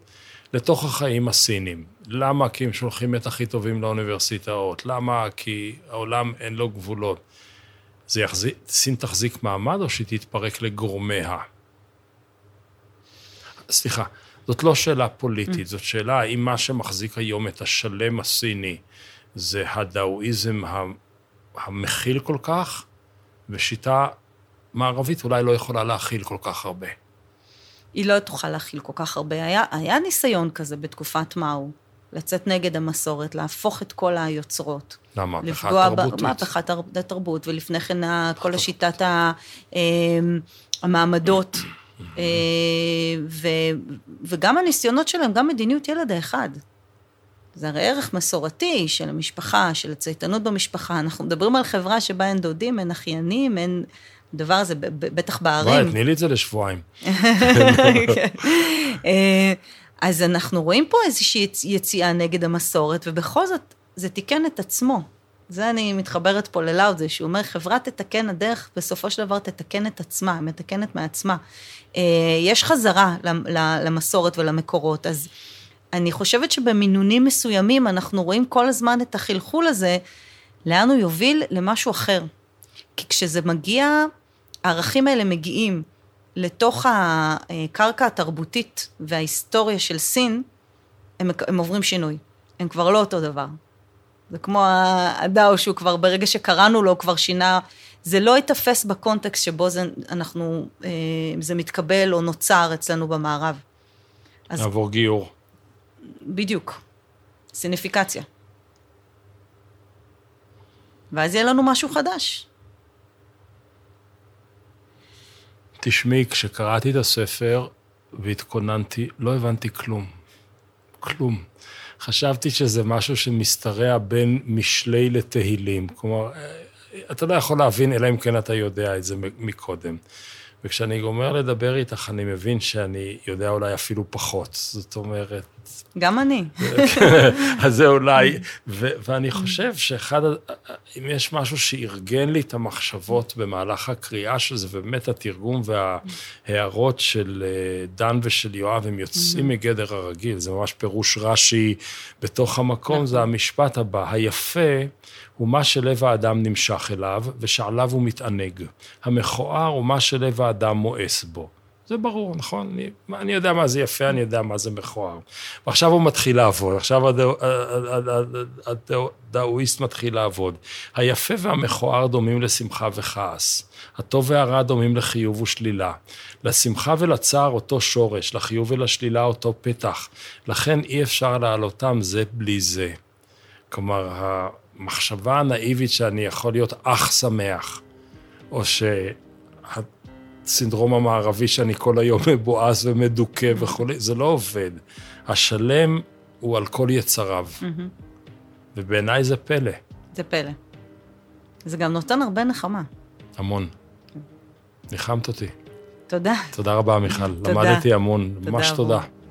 Speaker 2: לתוך החיים הסינים. למה? כי הם שולחים את הכי טובים לאוניברסיטאות. למה? כי העולם אין לו גבולות. זה יחזיק, סין תחזיק מעמד או שהיא תתפרק לגורמיה? סליחה, זאת לא שאלה פוליטית, זאת שאלה האם מה שמחזיק היום את השלם הסיני זה הדאואיזם המכיל כל כך, ושיטה מערבית אולי לא יכולה להכיל כל כך הרבה.
Speaker 3: היא לא תוכל להכיל כל כך הרבה. היה, היה ניסיון כזה בתקופת מאו, לצאת נגד המסורת, להפוך את כל היוצרות.
Speaker 2: למהפכה התרבותית.
Speaker 3: מהפכת התרבות, ולפני כן כל השיטת אמ, המעמדות, אה, ו, וגם הניסיונות שלהם, גם מדיניות ילד האחד. זה הרי ערך מסורתי של המשפחה, של הצייתנות במשפחה. אנחנו מדברים על חברה שבה אין דודים, אין אחיינים, אין... הדבר הזה, בטח בערים.
Speaker 2: וואי, תני לי את זה לשבועיים.
Speaker 3: אה, אז אנחנו רואים פה איזושהי יציאה נגד המסורת, ובכל זאת, זה תיקן את עצמו. זה אני מתחברת פה ללאוד, שהוא אומר, חברה תתקן, הדרך בסופו של דבר תתקן את עצמה, מתקנת מעצמה. אה, יש חזרה למסורת ולמקורות, אז אני חושבת שבמינונים מסוימים אנחנו רואים כל הזמן את החלחול הזה, לאן הוא יוביל למשהו אחר. כי כשזה מגיע, הערכים האלה מגיעים לתוך הקרקע התרבותית וההיסטוריה של סין, הם, הם עוברים שינוי. הם כבר לא אותו דבר. זה כמו הדאו שהוא כבר, ברגע שקראנו לו, כבר שינה, זה לא ייתפס בקונטקסט שבו זה, אנחנו, אה, זה מתקבל או נוצר אצלנו במערב.
Speaker 2: לעבור גיור.
Speaker 3: בדיוק. סיניפיקציה. ואז יהיה לנו משהו חדש.
Speaker 2: תשמעי, כשקראתי את הספר והתכוננתי, לא הבנתי כלום. כלום. חשבתי שזה משהו שמשתרע בין משלי לתהילים. כלומר, אתה לא יכול להבין, אלא אם כן אתה יודע את זה מקודם. וכשאני גומר לדבר איתך, אני מבין שאני יודע אולי אפילו פחות. זאת אומרת...
Speaker 3: גם אני.
Speaker 2: אז זה אולי... ו- ואני חושב שאחד, אם יש משהו שארגן לי את המחשבות במהלך הקריאה של זה, באמת התרגום וההערות של אה, דן ושל יואב, הם יוצאים מגדר הרגיל, זה ממש פירוש רש"י בתוך המקום, זה נכון. המשפט הבא, היפה... הוא מה שלב האדם נמשך אליו, ושעליו הוא מתענג. המכוער הוא מה שלב האדם מואס בו. זה ברור, נכון? אני, אני יודע מה זה יפה, אני יודע מה זה מכוער. ועכשיו הוא מתחיל לעבוד, עכשיו הדאואיסט מתחיל לעבוד. היפה והמכוער דומים לשמחה וכעס. הטוב והרע דומים לחיוב ושלילה. לשמחה ולצער אותו שורש, לחיוב ולשלילה אותו פתח. לכן אי אפשר להעלותם זה בלי זה. כלומר, המחשבה הנאיבית שאני יכול להיות אח שמח, או שהסינדרום המערבי שאני כל היום מבואס ומדוכא וכולי, זה לא עובד. השלם הוא על כל יצריו. ובעיניי זה פלא.
Speaker 3: זה פלא. זה גם נותן הרבה נחמה.
Speaker 2: המון. ניחמת אותי.
Speaker 3: תודה.
Speaker 2: תודה רבה, מיכל. תודה. למדתי המון. ממש תודה. תודה.